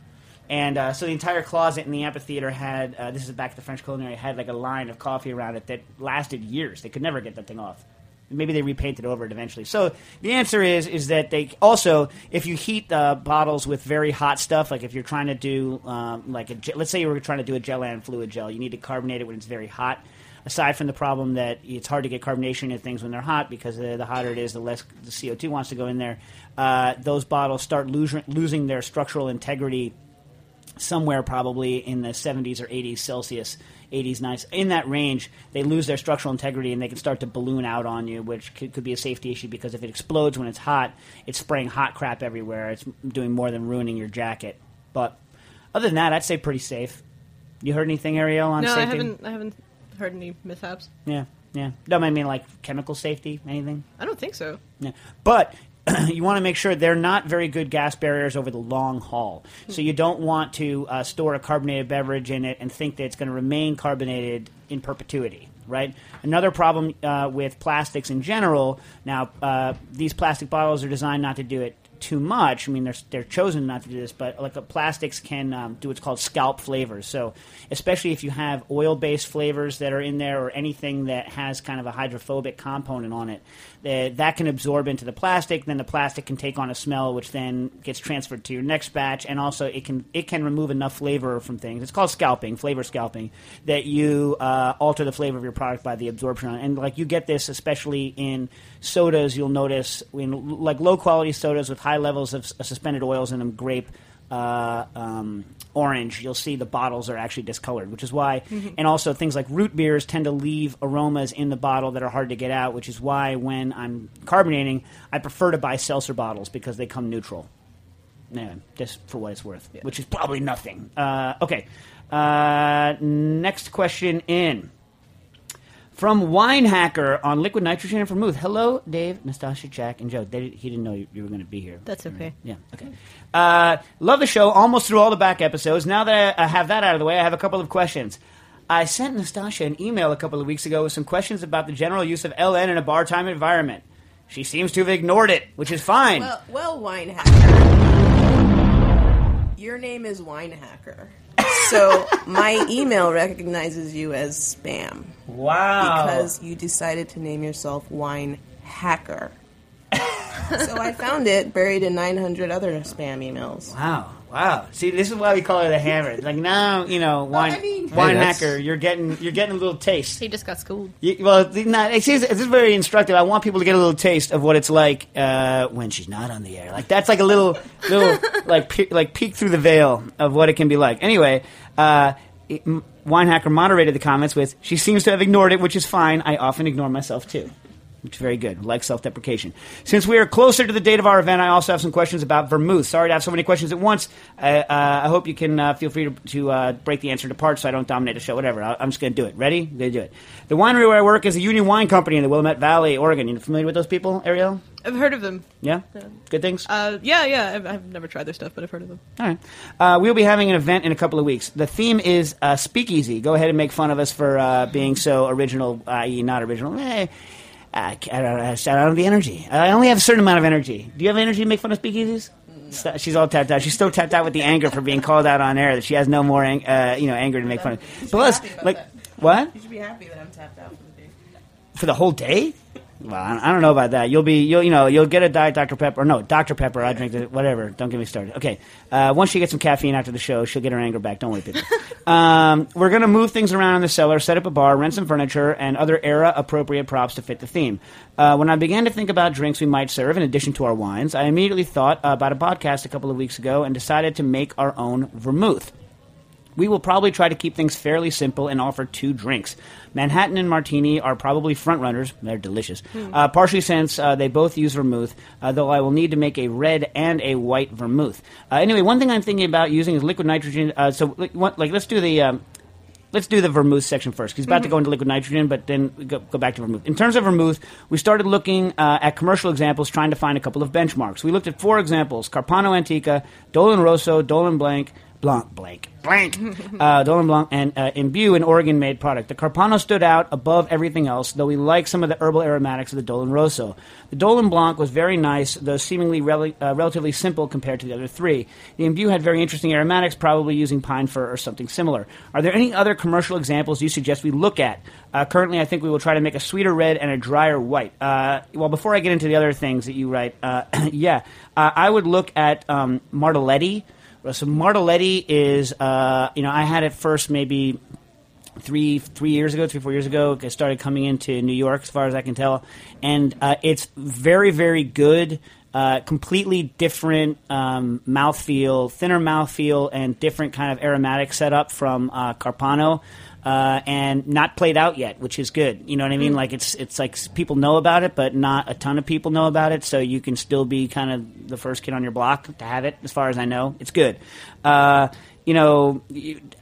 And uh, so the entire closet in the amphitheater had uh, this is back at the French culinary had like a line of coffee around it that lasted years. They could never get that thing off. Maybe they repainted over it eventually. So the answer is is that they also if you heat the bottles with very hot stuff, like if you're trying to do um, like a let's say you were trying to do a gel and fluid gel, you need to carbonate it when it's very hot. Aside from the problem that it's hard to get carbonation in things when they're hot because uh, the hotter it is, the less the CO2 wants to go in there. Uh, those bottles start losing their structural integrity somewhere probably in the 70s or 80s Celsius, 80s, 90s. In that range, they lose their structural integrity and they can start to balloon out on you, which could, could be a safety issue because if it explodes when it's hot, it's spraying hot crap everywhere. It's doing more than ruining your jacket. But other than that, I'd say pretty safe. You heard anything, Arielle, on No, safety? I haven't. I haven't heard any mishaps. Yeah, yeah. No, I mean like chemical safety, anything? I don't think so. Yeah. But (clears throat) you want to make sure they're not very good gas barriers over the long haul. So you don't want to uh, store a carbonated beverage in it and think that it's going to remain carbonated in perpetuity. Right. Another problem uh, with plastics in general. Now, uh, these plastic bottles are designed not to do it too much. I mean, they're they're chosen not to do this, but like plastics can um, do what's called scalp flavors. So, especially if you have oil-based flavors that are in there, or anything that has kind of a hydrophobic component on it, that that can absorb into the plastic. Then the plastic can take on a smell, which then gets transferred to your next batch, and also it can it can remove enough flavor from things. It's called scalping, flavor scalping, that you uh, alter the flavor of your product by the absorption. And like you get this especially in sodas. You'll notice in like low quality sodas with high levels of suspended oils in them, grape. Uh, um, orange, you'll see the bottles are actually discolored, which is why, and also things like root beers tend to leave aromas in the bottle that are hard to get out, which is why when I'm carbonating, I prefer to buy seltzer bottles because they come neutral. Anyway, just for what it's worth, which is probably nothing. Uh, okay, uh, next question in from Wine Hacker on liquid nitrogen and vermouth. Hello, Dave, Nastassia, Jack, and Joe. They, he didn't know you, you were going to be here. That's okay. Yeah. Okay. Uh, love the show. Almost through all the back episodes. Now that I, I have that out of the way, I have a couple of questions. I sent Nastassia an email a couple of weeks ago with some questions about the general use of LN in a bar time environment. She seems to have ignored it, which is fine. Well, well, wine hacker. Your name is wine hacker. So my email recognizes you as spam wow. because you decided to name yourself wine hacker. so I found it buried in 900 other spam emails. Wow. Wow. See, this is why we call her the hammer. Like now, you know, wine, I mean- wine Hey, hacker. You're getting, you're getting a little taste. He just got schooled. You, well, the- not, it's, it's it's very instructive. I want people to get a little taste of what it's like uh, when she's not on the air. Like that's like a little, little (laughs) like pe- like peek through the veil of what it can be like. Anyway, uh, it- M- Winehacker moderated the comments with, "She seems to have ignored it, which is fine. I often ignore myself too." Very good. Like self deprecation. Since we are closer to the date of our event, I also have some questions about vermouth. Sorry to have so many questions at once. Uh, uh, I hope you can uh, feel free to, to uh, break the answer into parts so I don't dominate the show. Whatever. I, I'm just going to do it. Ready? I'm going to do it. The winery where I work is a Union Wine Company in the Willamette Valley, Oregon. You familiar with those people, Arielle? I've heard of them. Yeah? Good things? Uh, yeah, yeah. I've, I've never tried their stuff, but I've heard of them. All right. Uh, we'll be having an event in a couple of weeks. The theme is uh, Speakeasy. Go ahead and make fun of us for uh, being so original, i.e., not original. Eh, I, I don't, I don't have the energy. I only have a certain amount of energy. Do you have energy to make fun of speakeasies? So- She's all tapped out. She's still tapped out with the anger for being called out on air. That she has no more, ang- uh, you know, anger to make fun of. Plus, happy about like, that. what You should be happy that I'm tapped out for the day. for the whole day? Well, I don't know about that. You'll be, you'll, you know, you'll get a diet Dr Pepper. Or no, Dr Pepper. I drink it. Whatever. Don't get me started. Okay. Uh, once she gets some caffeine after the show, she'll get her anger back. Don't worry, people. (laughs) um, we're gonna move things around in the cellar, set up a bar, rent some furniture, and other era appropriate props to fit the theme. Uh, when I began to think about drinks we might serve in addition to our wines, I immediately thought about a podcast a couple of weeks ago and decided to make our own vermouth. We will probably try to keep things fairly simple and offer two drinks. Manhattan and Martini are probably front runners. They're delicious. Uh, partially since uh, they both use vermouth, uh, though I will need to make a red and a white vermouth. Uh, anyway, one thing I'm thinking about using is liquid nitrogen. Uh, so, like, like, let's do the. Um, Let's do the vermouth section first. He's about to go into liquid nitrogen, but then go, go back to vermouth. In terms of vermouth, we started looking uh, at commercial examples, trying to find a couple of benchmarks. We looked at four examples: Carpano Antica, Dolin Rosso, Dolin Blanc, Blanc, Blanc, Blanc, (laughs) uh, Dolin Blanc, and uh, Imbue, an Oregon-made product. The Carpano stood out above everything else, though we like some of the herbal aromatics of the Dolin Rosso. The Dolin Blanc was very nice, though seemingly rel- uh, relatively simple compared to the other three. The Imbue had very interesting aromatics, probably using pine fir or something similar. Are there any other commercial examples you suggest we look at? Uh, currently, I think we will try to make a sweeter red and a drier white. Uh, well, before I get into the other things that you write, uh, (clears throat) yeah, uh, I would look at um, Martelletti. So Martelletti is, uh, you know, I had it first maybe three three years ago, three four years ago. It started coming into New York, as far as I can tell, and uh, it's very very good. Uh, completely different um, mouthfeel, thinner mouthfeel, and different kind of aromatic setup from uh, Carpano. Uh, and not played out yet, which is good. You know what I mean? Like it's it's like people know about it, but not a ton of people know about it. So you can still be kind of the first kid on your block to have it, as far as I know. It's good. Uh, you know,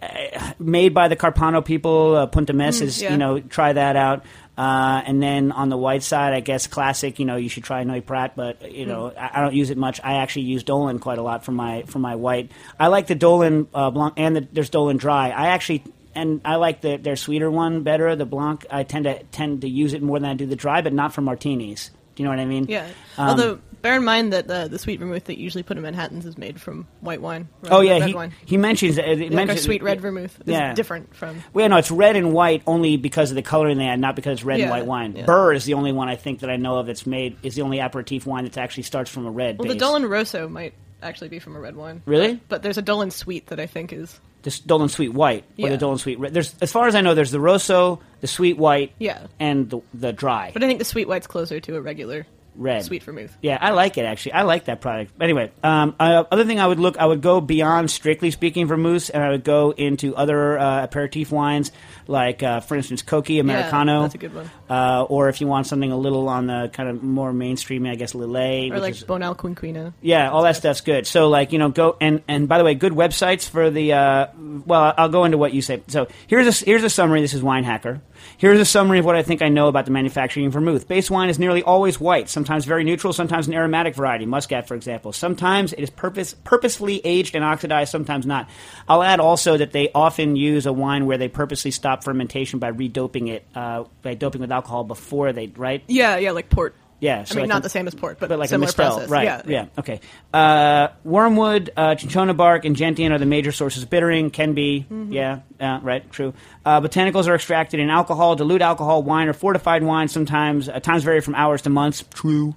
uh, made by the Carpano people, uh, Punta Mes is yeah. you know try that out. Uh, and then on the white side, I guess classic. You know, you should try Noilly Prat, but you know, I, I don't use it much. I actually use Dolin quite a lot for my for my white. I like the Dolin uh, Blanc, and the, there's Dolin Dry. I actually and I like the their sweeter one better. The Blanc, I tend to tend to use it more than I do the dry, but not for martinis. Do you know what I mean? Yeah. Um, Although, bear in mind that the, the sweet vermouth that you usually put in Manhattans is made from white wine. Oh yeah, he, wine. he mentions it. it Like mentions sweet red vermouth is Yeah. different from. Well, yeah, no, it's red and white only because of the coloring they add, not because it's red and white wine. yeah. Byrrh is the only one I think that I know of that's made is the only aperitif wine that actually starts from a red. Well, the base. Dolin Rosso might actually be from a red wine. Really? But there's a Dolin Sweet that I think is. This Dolin Sweet White or the Yeah. Dolin Sweet Red. There's, as far as I know, there's the Rosso, the Sweet White, Yeah. and the the dry But I think the Sweet White's closer to a regular red. sweet vermouth. Yeah, I like it actually. I like that product. Anyway, um, uh, other thing I would look, I would go beyond strictly speaking vermouths, and I would go into other uh, aperitif wines, like uh, for instance, Cocchi Americano. that's a good one. Uh, or if you want something a little on the kind of more mainstream, I guess Lillet. Or like is- Bonal Quinquina. yeah, all that stuff's good. So, like, you know, go and and by the way, good websites for the. Uh, well, I'll go into what you say. So here's a here's a summary. This is Wine Hacker. Here's a summary of what I think I know about the manufacturing of vermouth. Base wine is nearly always white, sometimes very neutral, sometimes an aromatic variety, muscat, for example. Sometimes it is purpose, purposefully aged and oxidized, sometimes not. I'll add also that they often use a wine where they purposely stop fermentation by redoping it, uh, by doping with alcohol before they, right? Yeah, yeah, like port. Yeah, I mean, like not a- the same as port, but, but like similar a mistel, process. right? Yeah, Yeah, okay. Uh, wormwood, uh, cinchona bark, and gentian are the major sources of bittering. Can be, Mm-hmm. yeah, uh, right, true. Uh, botanicals are extracted in alcohol, dilute alcohol, wine, or fortified wine. Sometimes, uh, times vary from hours to months. True.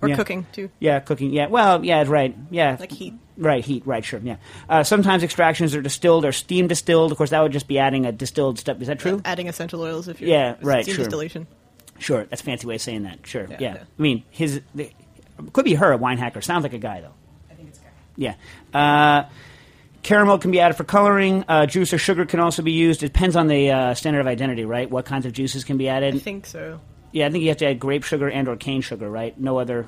Or Yeah. cooking too. Yeah, cooking. Yeah, well, yeah, right. Yeah, Like heat. Right, heat. Right, sure. Yeah. Uh, sometimes extractions are distilled or steam distilled. Of course, that would just be adding a distilled stuff. Is that true? Adding essential oils if you're Yeah, right, steam sure. distillation. Sure, that's a fancy way of saying that. Sure, yeah. Yeah, yeah. I mean, his the, could be her, a wine hacker. Sounds like a guy though. I think it's a guy. Yeah. Uh, caramel can be added for coloring. Uh, juice or sugar can also be used. It depends on the uh, standard of identity, right? What kinds of juices can be added? I think so. yeah, I think you have to add grape sugar and or cane sugar, right? No other.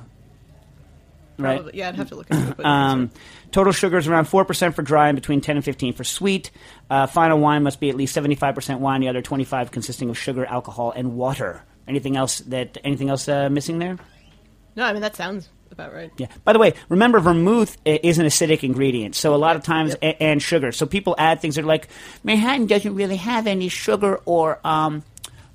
Right. Probably. Yeah, I'd have to look into it. But I think Um, total sugar is around 4% for dry and between 10 and 15 for sweet. Uh, final wine must be at least 75% wine, the other 25 consisting of sugar, alcohol, and water. Anything else that anything else uh, missing there? No, I mean that sounds about right. Yeah. By the way, remember vermouth is an acidic ingredient, so a lot of times a- and sugar. So people add things that are like Manhattan doesn't really have any sugar or um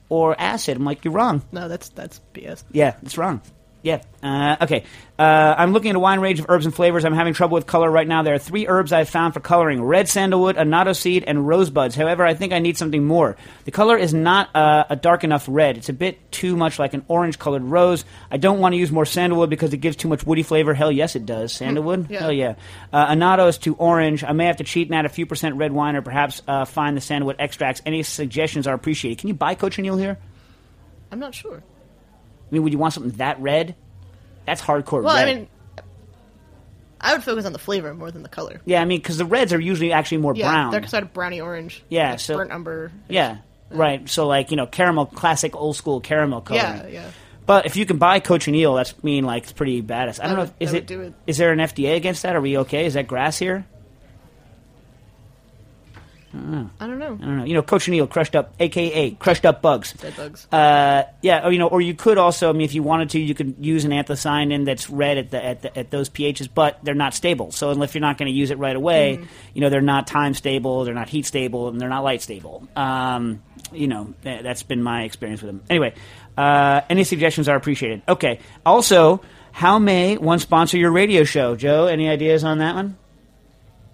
or acid. I'm like, you're wrong. No, that's that's BS. Yeah, it's wrong. Yeah. Uh, okay. Uh, I'm looking at a wine range of herbs and flavors. I'm having trouble with color right now. There are three herbs I've found for coloring red sandalwood, annatto seed, and rosebuds. However, I think I need something more. The color is not uh, a dark enough red. It's a bit too much like an orange colored rose. I don't want to use more sandalwood because it gives too much woody flavor. Hell yes, it does. Sandalwood? Yeah. Hell yeah. Uh, annatto is too orange. I may have to cheat and add a few percent red wine or perhaps uh, find the sandalwood extracts. Any suggestions are appreciated. Can you buy cochineal here? I'm not sure. I mean, would you want something that red? That's hardcore Well, red. I mean, I would focus on the flavor more than the color. yeah, I mean, because the reds are usually actually more Yeah, brown. they're sort of browny orange. Yeah, like so- burnt umber. yeah, right. So like you know, caramel, classic old school caramel coloring. Yeah, yeah. But if you can buy cochineal, that's mean like it's pretty badass. I don't know. would- If, is it, do it. is there an FDA against that? Are we okay? Is that GRAS here? I don't know. I don't know. You know, Coach cochineal crushed up, aka crushed up bugs. Dead bugs. Uh, yeah, or, you know, or you could also, I mean, if you wanted to, you could use an anthocyanin that's red at the, at, the, at those pHs, but they're not stable. So if you're not going to use it right away, Mm-hmm. you know, they're not time stable, they're not heat stable, and they're not light stable. Um, you know, th- that's been my experience with them. Anyway, uh, any suggestions are appreciated. Okay. Also, how may one sponsor your radio show, Joe? Any ideas on that one?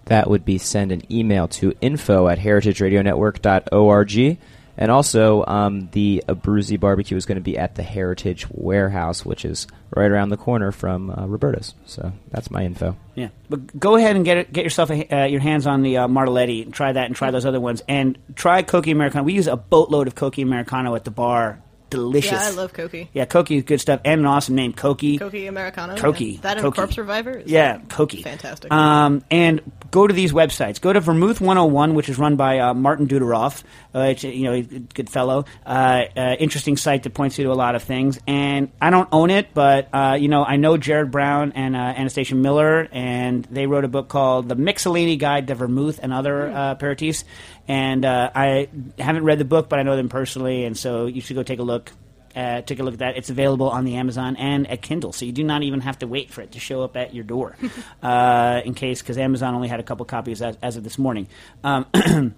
That would be send an email to info at heritageradionetwork.org. And also, um, the Abruzzi barbecue is going to be at the Heritage Warehouse, which is right around the corner from uh, Roberta's. So that's my info. Yeah, but go ahead and get it, get yourself a, uh, your hands on the uh, Martelletti. And try that and try those other ones. And try Cocchi Americano. We use a boatload of Cocchi Americano at the bar. Delicious. Yeah, I love Cocchi. Yeah, Cocchi is good stuff and an awesome name, Cocchi. Cocchi Americano. Cocchi. yeah. That and Cocchi. Corpse Reviver. Yeah, Cocchi. Fantastic. Um, and go to these websites. Go to Vermouth 101, which is run by uh, Martin Doudoroff. Uh, it's, you know, a good fellow. Uh, uh, interesting site that points you to a lot of things. And I don't own it, but uh, you know, I know Jared Brown and uh, Anistatia Miller, and they wrote a book called The Mixellany Guide to Vermouth and Other uh, Aperitifs. And uh, I haven't read the book, but I know them personally, and so you should go take a look. uh, take a look at that. It's available on the Amazon and at Kindle, so you do not even have to wait for it to show up at your door. (laughs) uh, in case, because Amazon only had a couple copies as, as of this morning. Um, (clears throat)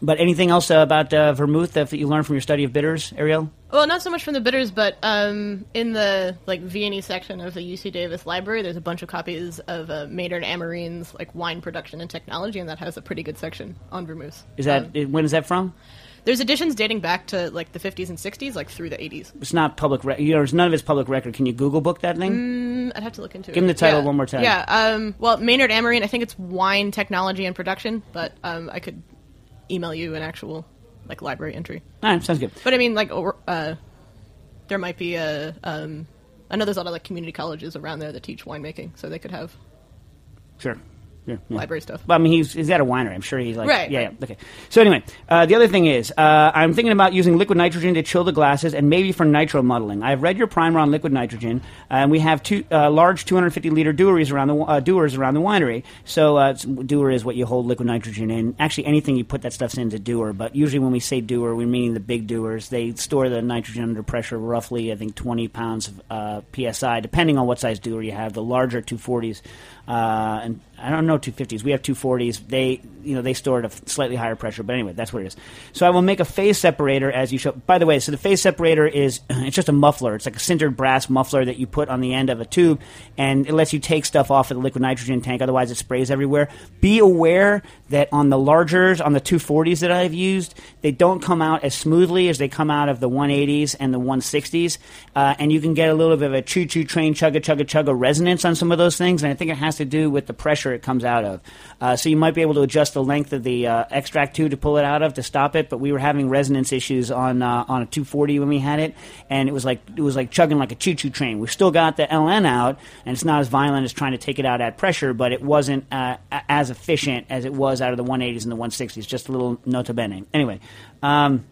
but anything else uh, about uh, vermouth that you learned from your study of bitters, Arielle? Well, not so much from the bitters, but um, in the like V&E section of the UC Davis library, there's a bunch of copies of uh, Maynard Amerine's like wine production and technology, and that has a pretty good section on vermouth. Is that Um, when is that from? there's editions dating back to like the 50s and 60s, like through the 80s. It's not public. Re- you know, there's none of it's public record. Can you Google book that thing? I'd have to look into it. Give him the title Yeah. one more time. Yeah. Um, well, Maynard Amerine, I think it's wine technology and production, but um, I could email you an actual like library entry. All right, sounds good. But I mean, like, or, uh, there might be a. Um, I know there's a lot of like community colleges around there that teach winemaking, so they could have Sure. Yeah, yeah. library stuff. Well, I mean, he's, he's at a winery. I'm sure he's like, Right, yeah, right. yeah, okay. So anyway, uh, the other thing is, uh, I'm thinking about using liquid nitrogen to chill the glasses and maybe for nitro muddling. I've read your primer on liquid nitrogen, and we have two uh, large 250 liter dewars around the uh, dewars around the winery. So uh, dewar is what you hold liquid nitrogen in. Actually, anything you put that stuff in is a dewar, but usually when we say dewar, we mean the big dewars. They store the nitrogen under pressure, roughly, I think, 20 pounds of uh, psi, depending on what size dewar you have. The larger 240s, uh, and I don't know 250s. We have 240s. They, you know, they store it at slightly higher pressure. But anyway, that's what it is. So I will make a phase separator as you show. By the way, so the phase separator is (clears throat) it's just a muffler. It's like a sintered brass muffler that you put on the end of a tube, and it lets you take stuff off of the liquid nitrogen tank. Otherwise, it sprays everywhere. Be aware that on the largers, on the 240s that I've used, they don't come out as smoothly as they come out of the 180s and the 160s, uh, and you can get a little bit of a choo-choo train, chugga chugga chugga resonance on some of those things, and I think it has to do with the pressure it comes out of. Uh, so you might be able to adjust the length of the uh, extract tube to pull it out of to stop it, but we were having resonance issues on uh, on a 240 when we had it, and it was like it was like chugging like a choo-choo train. We've still got the LN out, and it's not as violent as trying to take it out at pressure, but it wasn't uh, as efficient as it was out of the 180s and the 160s. Just a little nota bene. Anyway. Um,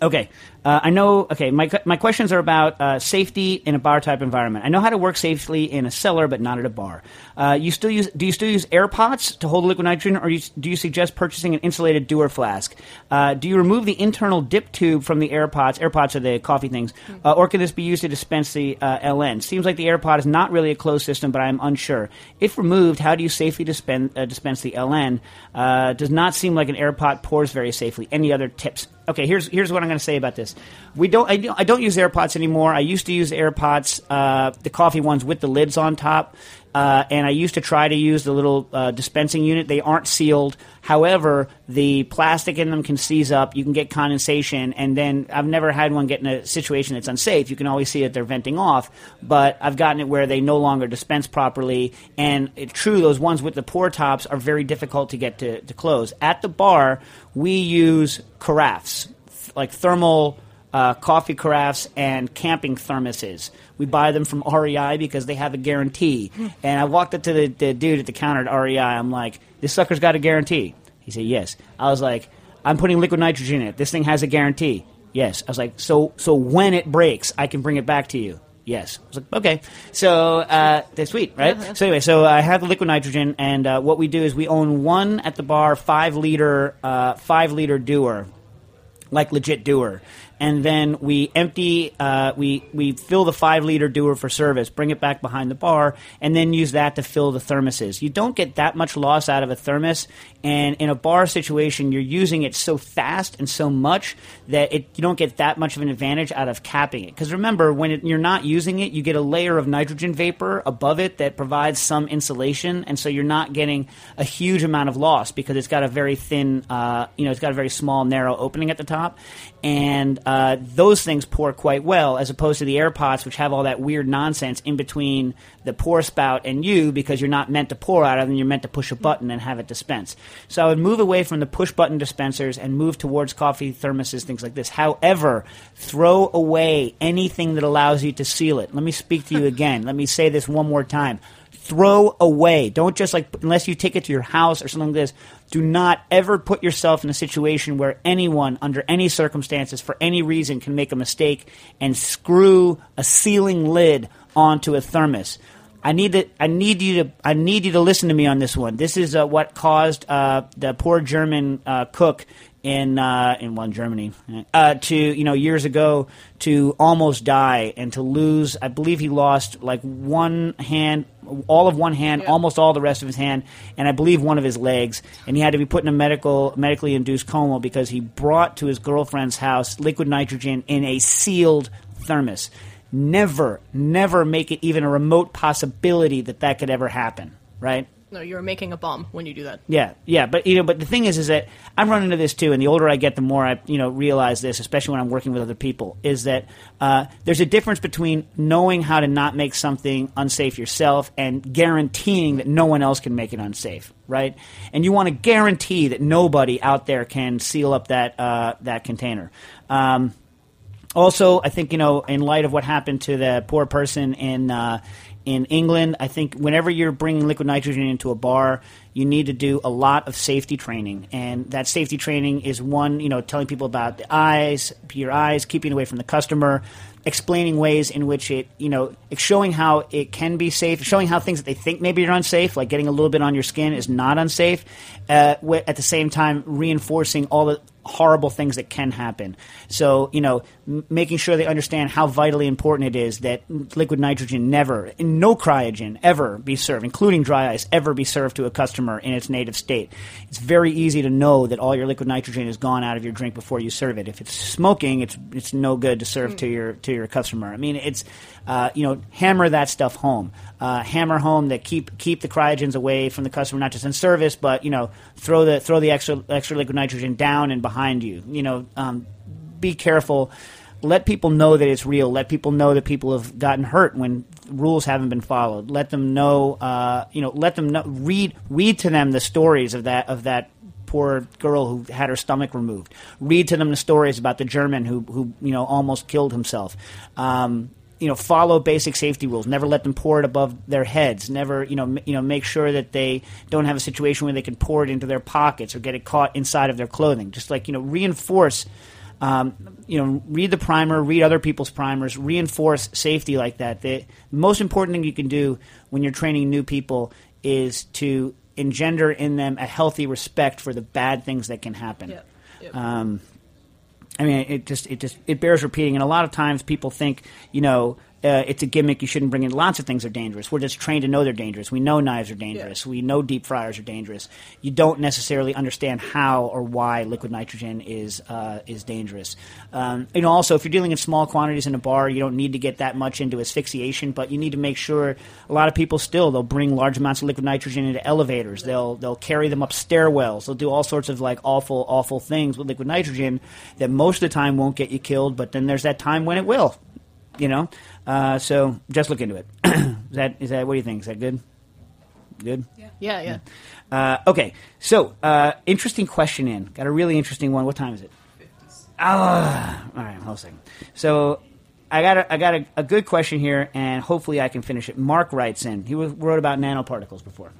Okay, uh, I know. Okay, my my questions are about uh, safety in a bar type environment. I know how to work safely in a cellar, but not at a bar. Uh, you still use? Do you still use air pots to hold liquid nitrogen, or you, do you suggest purchasing an insulated Dewar flask? Uh, do you remove the internal dip tube from the air pots? Air pots are the coffee things, uh, or can this be used to dispense the uh, LN? Seems like the air pot is not really a closed system, but I'm unsure. If removed, how do you safely dispense dispense the LN? Does not seem like an air pot pours very safely. Any other tips? Okay, here's here's what I'm going to say about this. We don't I, don't I don't use air pots anymore. I used to use air pots, uh, the coffee ones with the lids on top, uh, and I used to try to use the little uh, dispensing unit. They aren't sealed. However, the plastic in them can seize up. You can get condensation, and then I've never had one get in a situation that's unsafe. You can always see that they're venting off, but I've gotten it where they no longer dispense properly. And it's true, those ones with the pour tops are very difficult to get to, to close. At the bar, we use carafes, like thermal uh, coffee carafes and camping thermoses. We buy them from REI because they have a guarantee. And I walked up to the, the dude at the counter at REI. I'm like, this sucker's got a guarantee. He said, yes. I was like, I'm putting liquid nitrogen in it. This thing has a guarantee. Yes. I was like, so so when it breaks, I can bring it back to you. Yes. I was like, okay. So uh, that's sweet, right? So anyway, so I have the liquid nitrogen, and uh, what we do is we own one at the bar, five liter, uh, five liter dewar, like legit dewar. And then we empty, uh, we we fill the five liter dewar for service, bring it back behind the bar, and then use that to fill the thermoses. You don't get that much loss out of a thermos, and in a bar situation, you're using it so fast and so much that it you don't get that much of an advantage out of capping it. Because remember, when it, you're not using it, you get a layer of nitrogen vapor above it that provides some insulation, and so you're not getting a huge amount of loss because it's got a very thin, uh, you know, it's got a very small, narrow opening at the top, and uh, those things pour quite well, as opposed to the air pots, which have all that weird nonsense in between the pour spout and you, because you're not meant to pour out of them, you're meant to push a button and have it dispense. So I would move away from the push button dispensers and move towards coffee thermoses, things like this. However, throw away anything that allows you to seal it. Let me speak to you again. Let me say this one more time throw away. Don't just like unless you take it to your house or something like this. Do not ever put yourself in a situation where anyone, under any circumstances, for any reason, can make a mistake and screw a sealing lid onto a thermos. I need that. I need you to. I need you to listen to me on this one. This is uh, what caused uh, the poor German uh, cook in uh, in one Germany uh, to you know years ago to almost die and to lose. I believe he lost like one hand, all of one hand, almost all the rest of his hand, and I believe one of his legs. And he had to be put in a medical medically induced coma because he brought to his girlfriend's house liquid nitrogen in a sealed thermos. Never, never make it even a remote possibility that that could ever happen. Right? No, you're making a bomb when you do that. Yeah, yeah, but you know, but the thing is, is that I'm running into this too, and the older I get, the more I, you know, realize this, especially when I'm working with other people, is that uh, there's a difference between knowing how to not make something unsafe yourself and guaranteeing that no one else can make it unsafe, right? And you want to guarantee that nobody out there can seal up that uh, that container. Um, also, I think you know, in light of what happened to the poor person in uh, in England, I think whenever you're bringing liquid nitrogen into a bar, you need to do a lot of safety training, and that safety training is one, you know, telling people about the eyes, your eyes, keeping away from the customer, explaining ways in which it, you know, showing how it can be safe, showing how things that they think maybe are unsafe, like getting a little bit on your skin, is not unsafe. Uh, at the same time, reinforcing all the horrible things that can happen. So, you know, m- making sure they understand how vitally important it is that liquid nitrogen never, no cryogen ever be served, including dry ice, ever be served to a customer in its native state. It's very easy to know that all your liquid nitrogen is gone out of your drink before you serve it. If it's smoking, it's it's no good to serve mm. to your to your customer. I mean, it's uh, you know, hammer that stuff home. Uh, hammer home that keep keep the cryogens away from the customer, not just in service, but you know, throw the throw the extra extra liquid nitrogen down and behind you. You know, um, be careful. Let people know that it's real. Let people know that people have gotten hurt when rules haven't been followed. Let them know. Uh, you know, let them know. Read read to them the stories of that of that poor girl who had her stomach removed. Read to them the stories about the German who who you know almost killed himself. Um, you know, follow basic safety rules. Never let them pour it above their heads. Never, you know, m- you know, make sure that they don't have a situation where they can pour it into their pockets or get it caught inside of their clothing. Just like you know, reinforce. Um, you know, read the primer, read other people's primers, reinforce safety like that. The most important thing you can do when you're training new people is to engender in them a healthy respect for the bad things that can happen. Yep. Yep. Um, I mean, it just it just it bears repeating, and a lot of times people think, you know, uh, it's a gimmick. You shouldn't bring in. Lots of things are dangerous. We're just trained to know they're dangerous. We know knives are dangerous. We know deep fryers are dangerous. You don't necessarily understand how or why liquid nitrogen is uh, is dangerous. Um, you know, also if you're dealing in small quantities in a bar, you don't need to get that much into asphyxiation, but you need to make sure. A lot of people still they'll bring large amounts of liquid nitrogen into elevators. They'll they'll carry them up stairwells. They'll do all sorts of like awful awful things with liquid nitrogen that most of the time won't get you killed, but then there's that time when it will you know. Uh, so just look into it. (clears throat) is that is that what do you think? Is that good? Good. Yeah, yeah. Uh, okay. So uh, interesting question in. Got a really interesting one. What time is it? Ah, all right. Hold a second. So. I got a, I got a, a good question here, and hopefully I can finish it. Mark writes in. He wrote about nanoparticles before.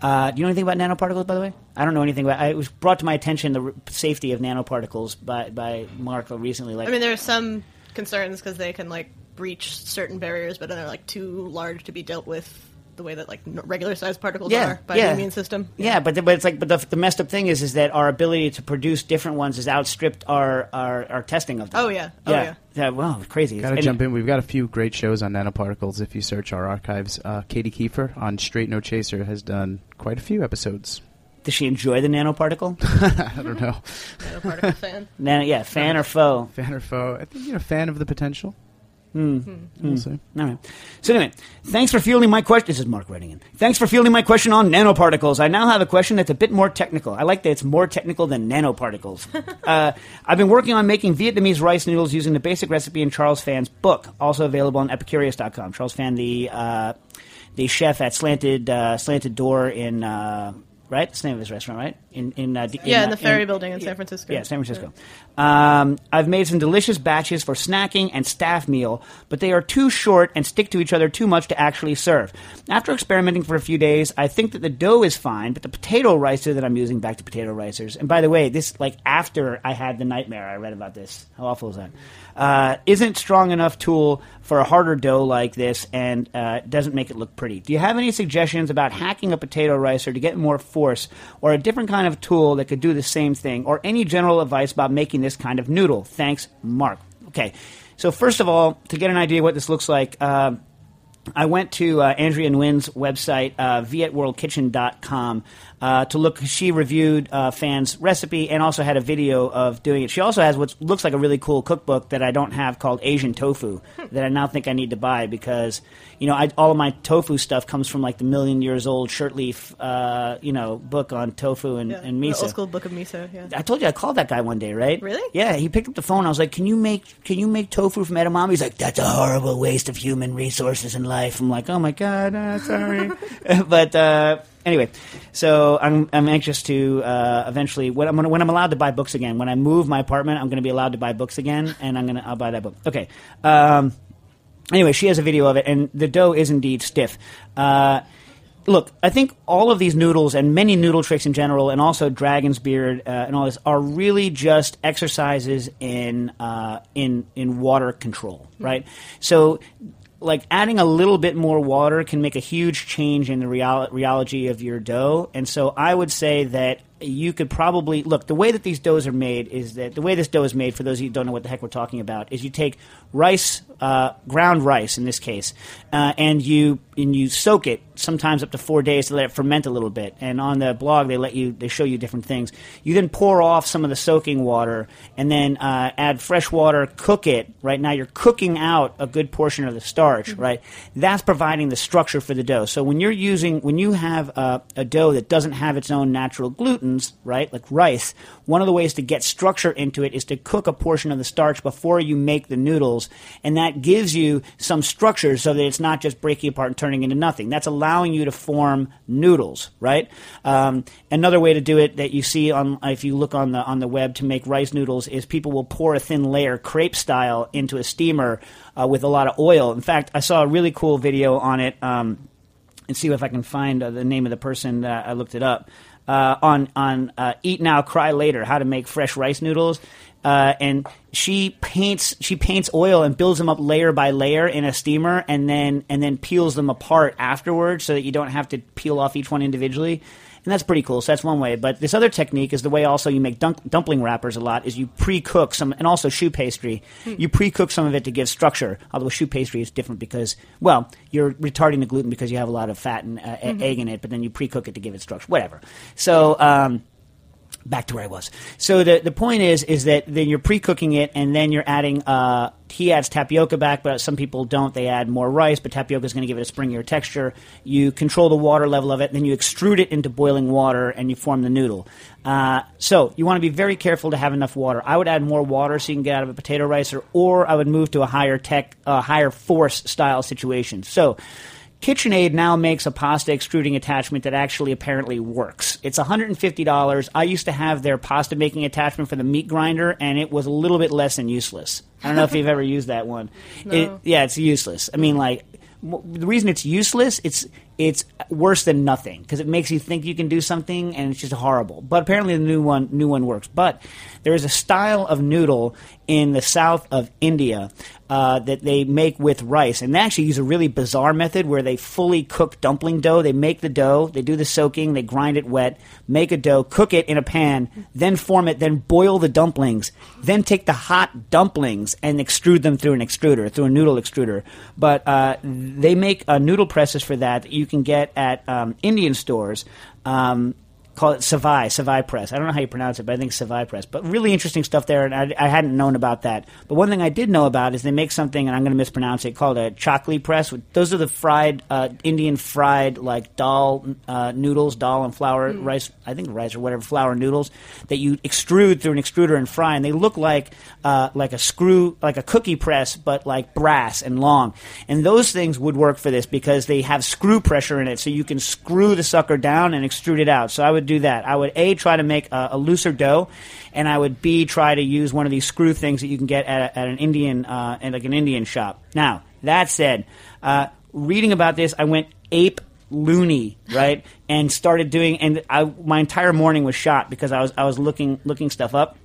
Uh, do you know anything about nanoparticles, by the way? I don't know anything about. It was brought to my attention the r- safety of nanoparticles by by Mark recently. Like, I mean, there are some concerns because they can like breach certain barriers, but then they're like too large to be dealt with the way that like regular sized particles Yeah, are by yeah. the immune system. Yeah, but the, but it's like but the, the messed up thing is is that our ability to produce different ones has outstripped our our, our testing of them. Oh, yeah. Oh, yeah. yeah. Well, crazy. Got to And- jump in. We've got a few great shows on nanoparticles. If you search our archives, uh, Katie Kiefer on Straight No Chaser has done quite a few episodes. Does she enjoy the nanoparticle? (laughs) I don't know, Nanoparticle fan. (laughs) Nano, yeah, fan or foe? fan or foe. I think you're a fan of the potential. Hmm. We'll see. All right. So anyway, thanks for fielding my question. This is Mark writing in. Thanks for fielding my question on nanoparticles. I now have a question that's a bit more technical. I like that it's more technical than nanoparticles. (laughs) uh, I've been working on making Vietnamese rice noodles using the basic recipe in Charles Phan's book, also available on Epicurious.com. Charles Phan, the uh, the chef at Slanted uh, Slanted Door in uh, right? That's the name of his restaurant, right? In in, uh, D- Yeah, in uh, the Ferry Building in San Francisco. Yeah, San Francisco. Um, I've made some delicious batches for snacking and staff meal, but they are too short and stick to each other too much to actually serve. After experimenting for a few days, I think that the dough is fine, but the potato ricer that I'm using, back to potato ricers, and by the way, this like after I had the nightmare, I read about this. How awful is that? Uh, isn't strong enough tool for a harder dough like this, and uh, doesn't make it look pretty. Do you have any suggestions about hacking a potato ricer to get more force, or a different kind of tool that could do the same thing, or any general advice about making this kind of noodle? Thanks, Mark. Okay, so first of all, to get an idea what this looks like. Uh, I went to uh, Andrea Nguyen's website, uh, vietworldkitchen.com, uh, to look. She reviewed uh, Phan's recipe and also had a video of doing it. She also has what looks like a really cool cookbook that I don't have called Asian Tofu (laughs) that I now think I need to buy because, you know, I, all of my tofu stuff comes from like the million years old Shurtleff, uh, you know, book on tofu and, Yeah, and miso. old school book of miso. Yeah. I told you I called that guy one day, right? Really? Yeah, he picked up the phone. I was like, "Can you make can you make tofu from edamame?" He's like, "That's a horrible waste of human resources and life." I'm like, "Oh my god, uh, sorry." (laughs) (laughs) but uh, anyway, so I'm I'm anxious to uh, eventually when I'm when I'm allowed to buy books again. When I move my apartment, I'm going to be allowed to buy books again, and I'm gonna I'll buy that book. Okay. Um, anyway, she has a video of it, and the dough is indeed stiff. Uh, look, I think all of these noodles and many noodle tricks in general, and also Dragon's Beard uh, and all this, are really just exercises in uh, in in water control, right? So. Like adding a little bit more water can make a huge change in the rheology of your dough, and so I would say that you could probably look the way that these doughs are made is that the way this dough is made for those of you who don't know what the heck we're talking about is you take rice uh, ground rice in this case uh, and you and you soak it sometimes up to four days to let it ferment a little bit. And on the blog they let you they show you different things. You then pour off some of the soaking water and then uh, add fresh water cook it right? Now you're cooking out a good portion of the starch right? That's providing the structure for the dough. So when you're using when you have a dough that doesn't have its own natural gluten right, like rice, one of the ways to get structure into it is to cook a portion of the starch before you make the noodles, and that gives you some structure so that it's not just breaking apart and turning into nothing. That's allowing you to form noodles, right? Um, another way to do it that you see on if you look on the on the web to make rice noodles is people will pour a thin layer crepe style into a steamer uh, with a lot of oil. In fact, I saw a really cool video on it. Um, and see if I can find uh, the name of the person that I looked it up uh, on on uh, Eat Now Cry Later: How to Make Fresh Rice Noodles. Uh, and she paints she paints oil and builds them up layer by layer in a steamer, and then and then peels them apart afterwards, so that you don't have to peel off each one individually. And that's pretty cool. So that's one way. But this other technique is the way also you make dunk- dumpling wrappers a lot. Is you pre-cook some, and also choux pastry. You pre-cook some of it to give structure. Although choux pastry is different because, well, you're retarding the gluten because you have a lot of fat and uh, e- egg in it. But then you pre-cook it to give it structure. Whatever. So. Um, back to where I was. So the the point is is that then you're pre-cooking it and then you're adding uh he adds tapioca back, but some people don't. They add more rice, but tapioca is going to give it a springier texture. You control the water level of it, then you extrude it into boiling water, and you form the noodle. Uh, so you want to be very careful to have enough water. I would add more water so you can get out of a potato ricer, or I would move to a higher tech, uh, higher force style situation. So KitchenAid now makes a pasta extruding attachment that actually apparently works. It's $150. I used to have their pasta making attachment for the meat grinder, and it was a little bit less than useless. I don't know if you've ever used that one. (laughs) It, yeah, it's useless. I mean, like, the reason it's useless, it's it's worse than nothing because it makes you think you can do something and it's just horrible. But apparently the new one new one works. But there is a style of noodle in the south of India uh, that they make with rice, and they actually use a really bizarre method where they fully cook dumpling dough. They make the dough, they do the soaking, they grind it wet, make a dough, cook it in a pan, then form it, then boil the dumplings, then take the hot dumplings and extrude them through an extruder, through a noodle extruder. But uh, they make uh, noodle presses for that that you can get at um, Indian stores. Um, call it Savai, Savai Press. I don't know how you pronounce it, but I think Savai Press. But really interesting stuff there, and I, I hadn't known about that. But one thing I did know about is they make something, and I'm going to mispronounce it, called a chakli press. Those are the fried uh, Indian fried like dal uh, noodles, dal and flour rice. I think rice or whatever flour noodles that you extrude through an extruder and fry, and they look like uh, like a screw, like a cookie press, but like brass and long. And those things would work for this because they have screw pressure in it, so you can screw the sucker down and extrude it out. So I would do that. I would a try to make a, a looser dough, and I would b try to use one of these screw things that you can get at, a, at an Indian, uh, at like an Indian shop. Now that said, uh, reading about this, I went ape loony, right, and started doing, and I, my entire morning was shot because I was I was looking looking stuff up,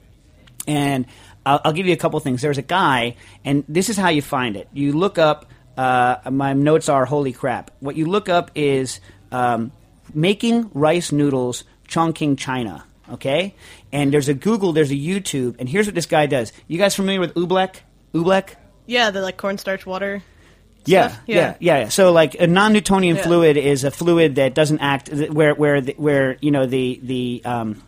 and I'll, I'll give you a couple things. There's a guy, and this is how you find it. You look up. Uh, my notes are holy crap. What you look up is um, making rice noodles, Chongqing, China. Okay, and there's a Google, there's a YouTube, and here's what this guy does. You guys familiar with Oobleck? Oobleck? Yeah, the like cornstarch water. Yeah, stuff? yeah, Yeah. yeah, yeah. So like a non-Newtonian Yeah. fluid is a fluid that doesn't act where where the, where you know the the um,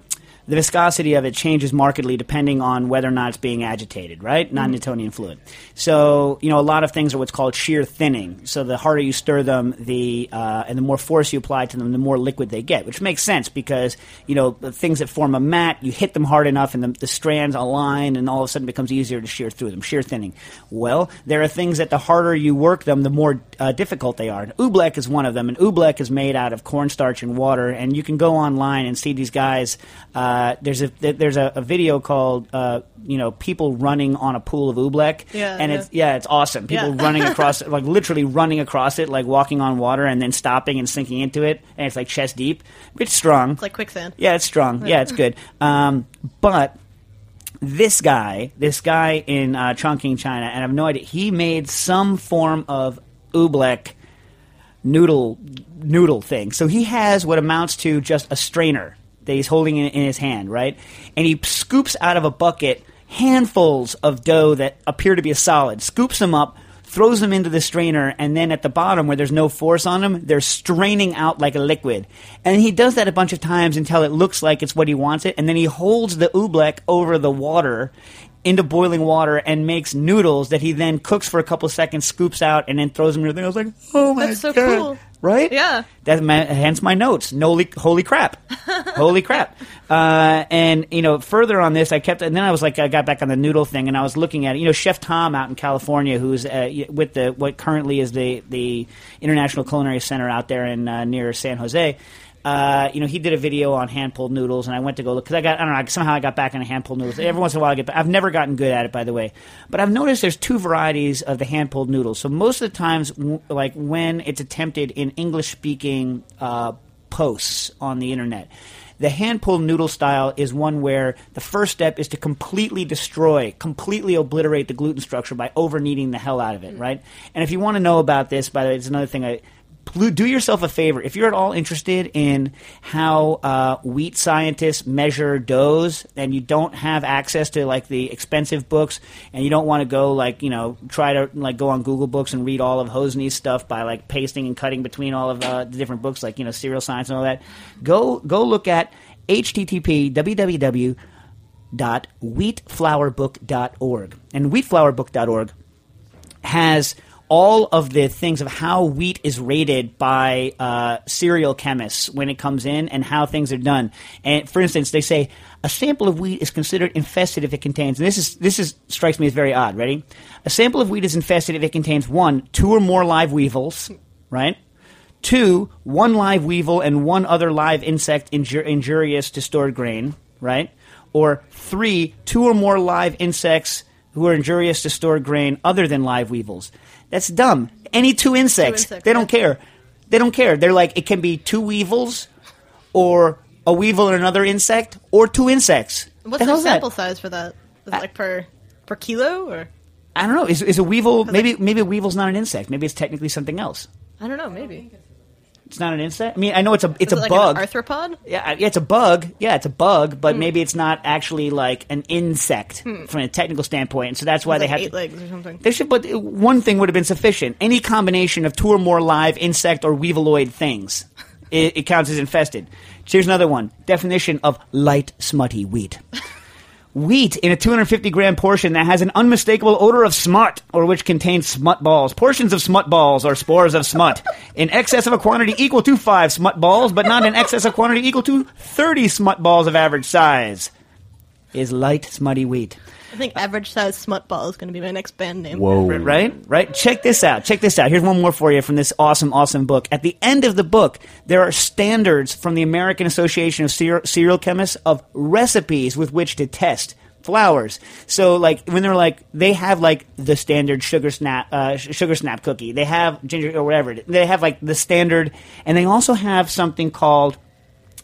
the viscosity of it changes markedly depending on whether or not it's being agitated, right? Non-Newtonian fluid. So you know a lot of things are what's called shear thinning. So the harder you stir them, the uh, and the more force you apply to them, the more liquid they get, which makes sense because you know the things that form a mat, you hit them hard enough, and the, the strands align, and all of a sudden it becomes easier to shear through them. Shear thinning. Well, there are things that the harder you work them, the more uh, difficult they are. And oobleck is one of them, and oobleck is made out of cornstarch and water, and you can go online and see these guys. Uh, there's a there's a, a video called uh, you know people running on a pool of oobleck, Yeah, and yeah. it's yeah, it's awesome. People Yeah. running (laughs) across, like literally running across it, like walking on water, and then stopping and sinking into it, and it's like chest deep. It's strong. It's like quicksand. Yeah, it's strong. Yeah, it's good. Um, but this guy, this guy in uh, Chongqing, China, and I have no idea. He made some form of oobleck noodle noodle thing. So he has what amounts to just a strainer that he's holding in, in his hand, right? And he scoops out of a bucket handfuls of dough that appear to be a solid, scoops them up, throws them into the strainer, and then at the bottom where there's no force on them, they're straining out like a liquid. And he does that a bunch of times until it looks like it's what he wants it, and then he holds the oobleck over the water into boiling water and makes noodles that he then cooks for a couple seconds, scoops out, and then throws them in the thing. I was like, oh my That's so god, cool. Right? Yeah. That's my, hence my notes. Holy, holy crap, (laughs) holy crap. Uh, and you know, further on this, I kept, and then I was like, I got back on the noodle thing, and I was looking at, it. you know, Chef Tom out in California, who's uh, with the what currently is the the International Culinary Center out there in uh, near San Jose. Uh, you know, he did a video on hand pulled noodles, and I went to go look because I got I don't know somehow I got back into hand pulled noodles. Every once in a while I get. I've never gotten good at it, by the way, but I've noticed there's two varieties of the hand pulled noodles. So most of the times, w- like when it's attempted in English speaking uh, posts on the internet. The hand pulled noodle style is one where the first step is to completely destroy, completely obliterate the gluten structure by over kneading the hell out of it, right? And if you want to know about this, by the way, it's another thing I do yourself a favor. If you're at all interested in how uh, wheat scientists measure doughs, and you don't have access to like the expensive books, and you don't want to go like you know try to like go on Google Books and read all of Hoseney's stuff by like pasting and cutting between all of uh, the different books, like you know Cereal Science and all that, go go look at http www dot and wheatflourbook.org has all of the things of how wheat is rated by uh, cereal chemists when it comes in and how things are done. And for instance, they say a sample of wheat is considered infested if it contains. And this is this is strikes me as very odd. Ready? A sample of wheat is infested if it contains one, two or more live weevils, right? Two, one live weevil and one other live insect injur- injurious to stored grain, right? Or three, two or more live insects who are injurious to stored grain other than live weevils. That's dumb. Any two insects, insects, they don't care. They don't care. They're like, it can be two weevils or a weevil and another insect or two insects. What's the the hell's that? sample size for that? Is it like per per kilo or I don't know. Is, is a weevil, maybe, maybe a weevil's not an insect. Maybe it's technically something else. I don't know, maybe. It's not an insect? I mean, I know it's a, it's Is a it like bug. an arthropod? Yeah, yeah, it's a bug. Yeah, it's a bug, but hmm. maybe it's not actually like an insect hmm. from a technical standpoint. And so that's why It's they like have eight to, legs or something. They should, but one thing would have been sufficient. Any combination of two or more live insect or weeviloid things. (laughs) it, it counts as infested. So Here's another one definition of light, smutty wheat. (laughs) Wheat in a 250 gram portion that has an unmistakable odor of smut or which contains smut balls. Portions of smut balls are spores of smut in excess of a quantity equal to 5 smut balls, but not in excess of quantity equal to 30 smut balls of average size. Is light, smutty wheat. I think average size smut ball is going to be my next band name. Whoa. Right? Right? Check this out. Check this out. Here's one more for you from this awesome, awesome book. At the end of the book, there are standards from the American Association of Cere- Cereal Chemists of recipes with which to test flours. So, like, when they're like, they have like the standard sugar snap, uh, sh- sugar snap cookie. They have ginger or whatever. They have like the standard, and they also have something called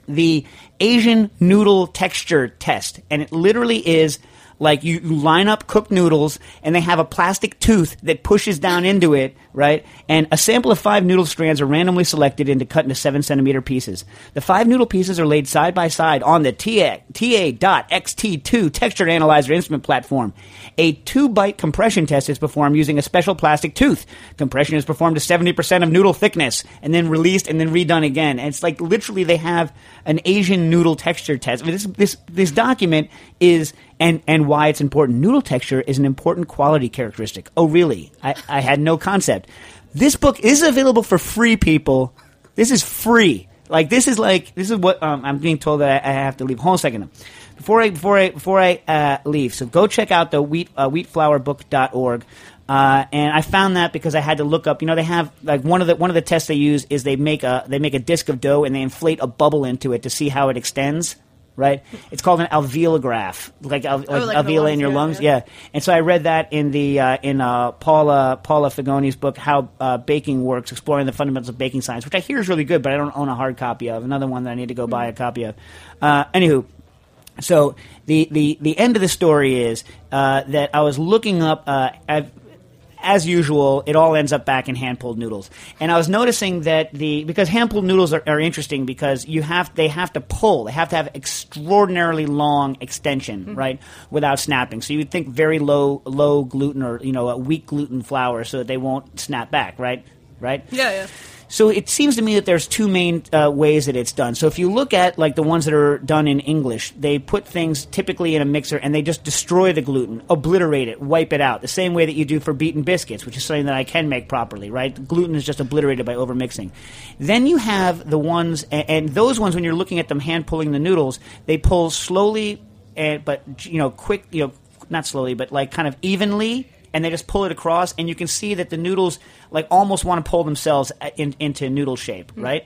the Asian noodle texture test, and it literally is like you line up cooked noodles, and they have a plastic tooth that pushes down into it, right? And a sample of five noodle strands are randomly selected and cut into seven centimeter pieces. The five noodle pieces are laid side by side on the TA, TA.xt2 texture analyzer instrument platform. A two bite compression test is performed using a special plastic tooth. Compression is performed to 70% of noodle thickness and then released and then redone again. And it's like literally they have an Asian noodle texture test. I mean, this, this, this document is, and, and why it's important. Noodle texture is an important quality characteristic. Oh, really? I, I had no concept. This book is available for free, people. This is free. Like this is like this is what um, I'm being told that I, I have to leave. Hold on a second. Before I before I before I uh, leave, so go check out the wheat uh, wheatflourbook.org. Uh, and I found that because I had to look up. You know, they have like one of the one of the tests they use is they make a they make a disc of dough and they inflate a bubble into it to see how it extends. Right? It's called an alveolograph, like, al- Oh, like in the in your lungs. yeah. And so I read that in the uh, in uh, Paula Paula Figoni's book, How uh, Baking Works, exploring the fundamentals of baking science, which I hear is really good, but I don't own a hard copy of. Another one that I need to go buy a copy of. Uh, anywho, so the, the, the end of the story is uh, that I was looking up. Uh, I've, as usual, it all ends up back in hand pulled noodles, and I was noticing that the because hand pulled noodles are, are interesting because you have they have to pull, they have to have extraordinarily long extension, hmm. right, without snapping. So you would think very low low gluten or you know a weak gluten flour so that they won't snap back, right, right. Yeah, yeah. So it seems to me that there's two main uh, ways that it's done. So if you look at like the ones that are done in English, they put things typically in a mixer and they just destroy the gluten, obliterate it, wipe it out. The same way that you do for beaten biscuits, which is something that I can make properly, right? Gluten is just obliterated by overmixing. Then you have the ones, and, and those ones when you're looking at them hand pulling the noodles, they pull slowly, and but you know quick, you know not slowly, but like kind of evenly and they just pull it across, and you can see that the noodles like almost want to pull themselves uh, in, into noodle shape, right?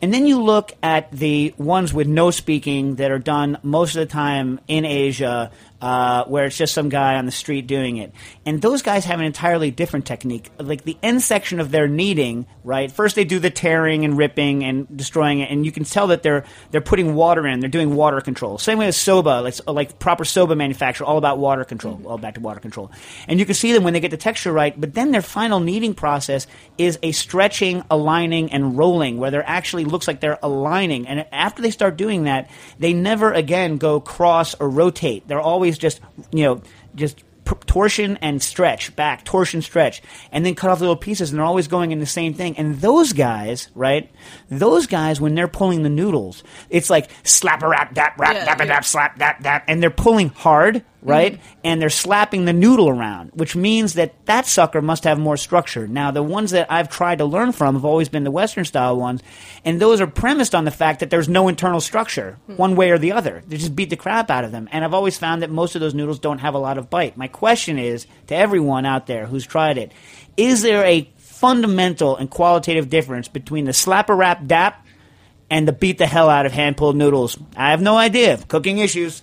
And then you look at the ones with no speaking that are done most of the time in Asia, uh, where it's just some guy on the street doing it. And those guys have an entirely different technique. Like the end section of their kneading, right? First they do the tearing and ripping and destroying it, and you can tell that they're they're putting water in. They're doing water control. Same way as soba, like like proper soba manufacturer, all about water control. All back to water control. And you can see them when they get the texture right. But then their final kneading process is a stretching, aligning, and rolling, where they're actually looks like they're aligning. And after they start doing that, they never again go cross or rotate. They're always just you know just torsion and stretch back torsion stretch and then cut off little pieces and they're always going in the same thing and those guys right those guys when they're pulling the noodles it's like slap a rap dap rap Yeah, dap a yeah. dap slap dap dap and they're pulling hard Mm-hmm. right? And they're slapping the noodle around which means that that sucker must have more structure. Now the ones that i've tried to learn from have always been the western style ones and those are premised on the fact that there's no internal structure hmm. one way or the other. They just beat the crap out of them. And i've always found that most of those noodles don't have a lot of bite. My question is to everyone out there who's tried it is there a fundamental and qualitative difference between the slapper rap dap and the beat the hell out of hand pulled noodles? I have no idea. Cooking issues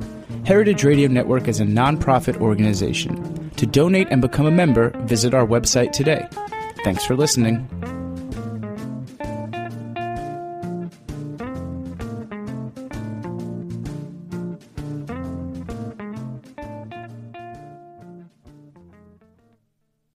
Heritage Radio Network is a nonprofit organization. To donate and become a member, visit our website today. Thanks for listening.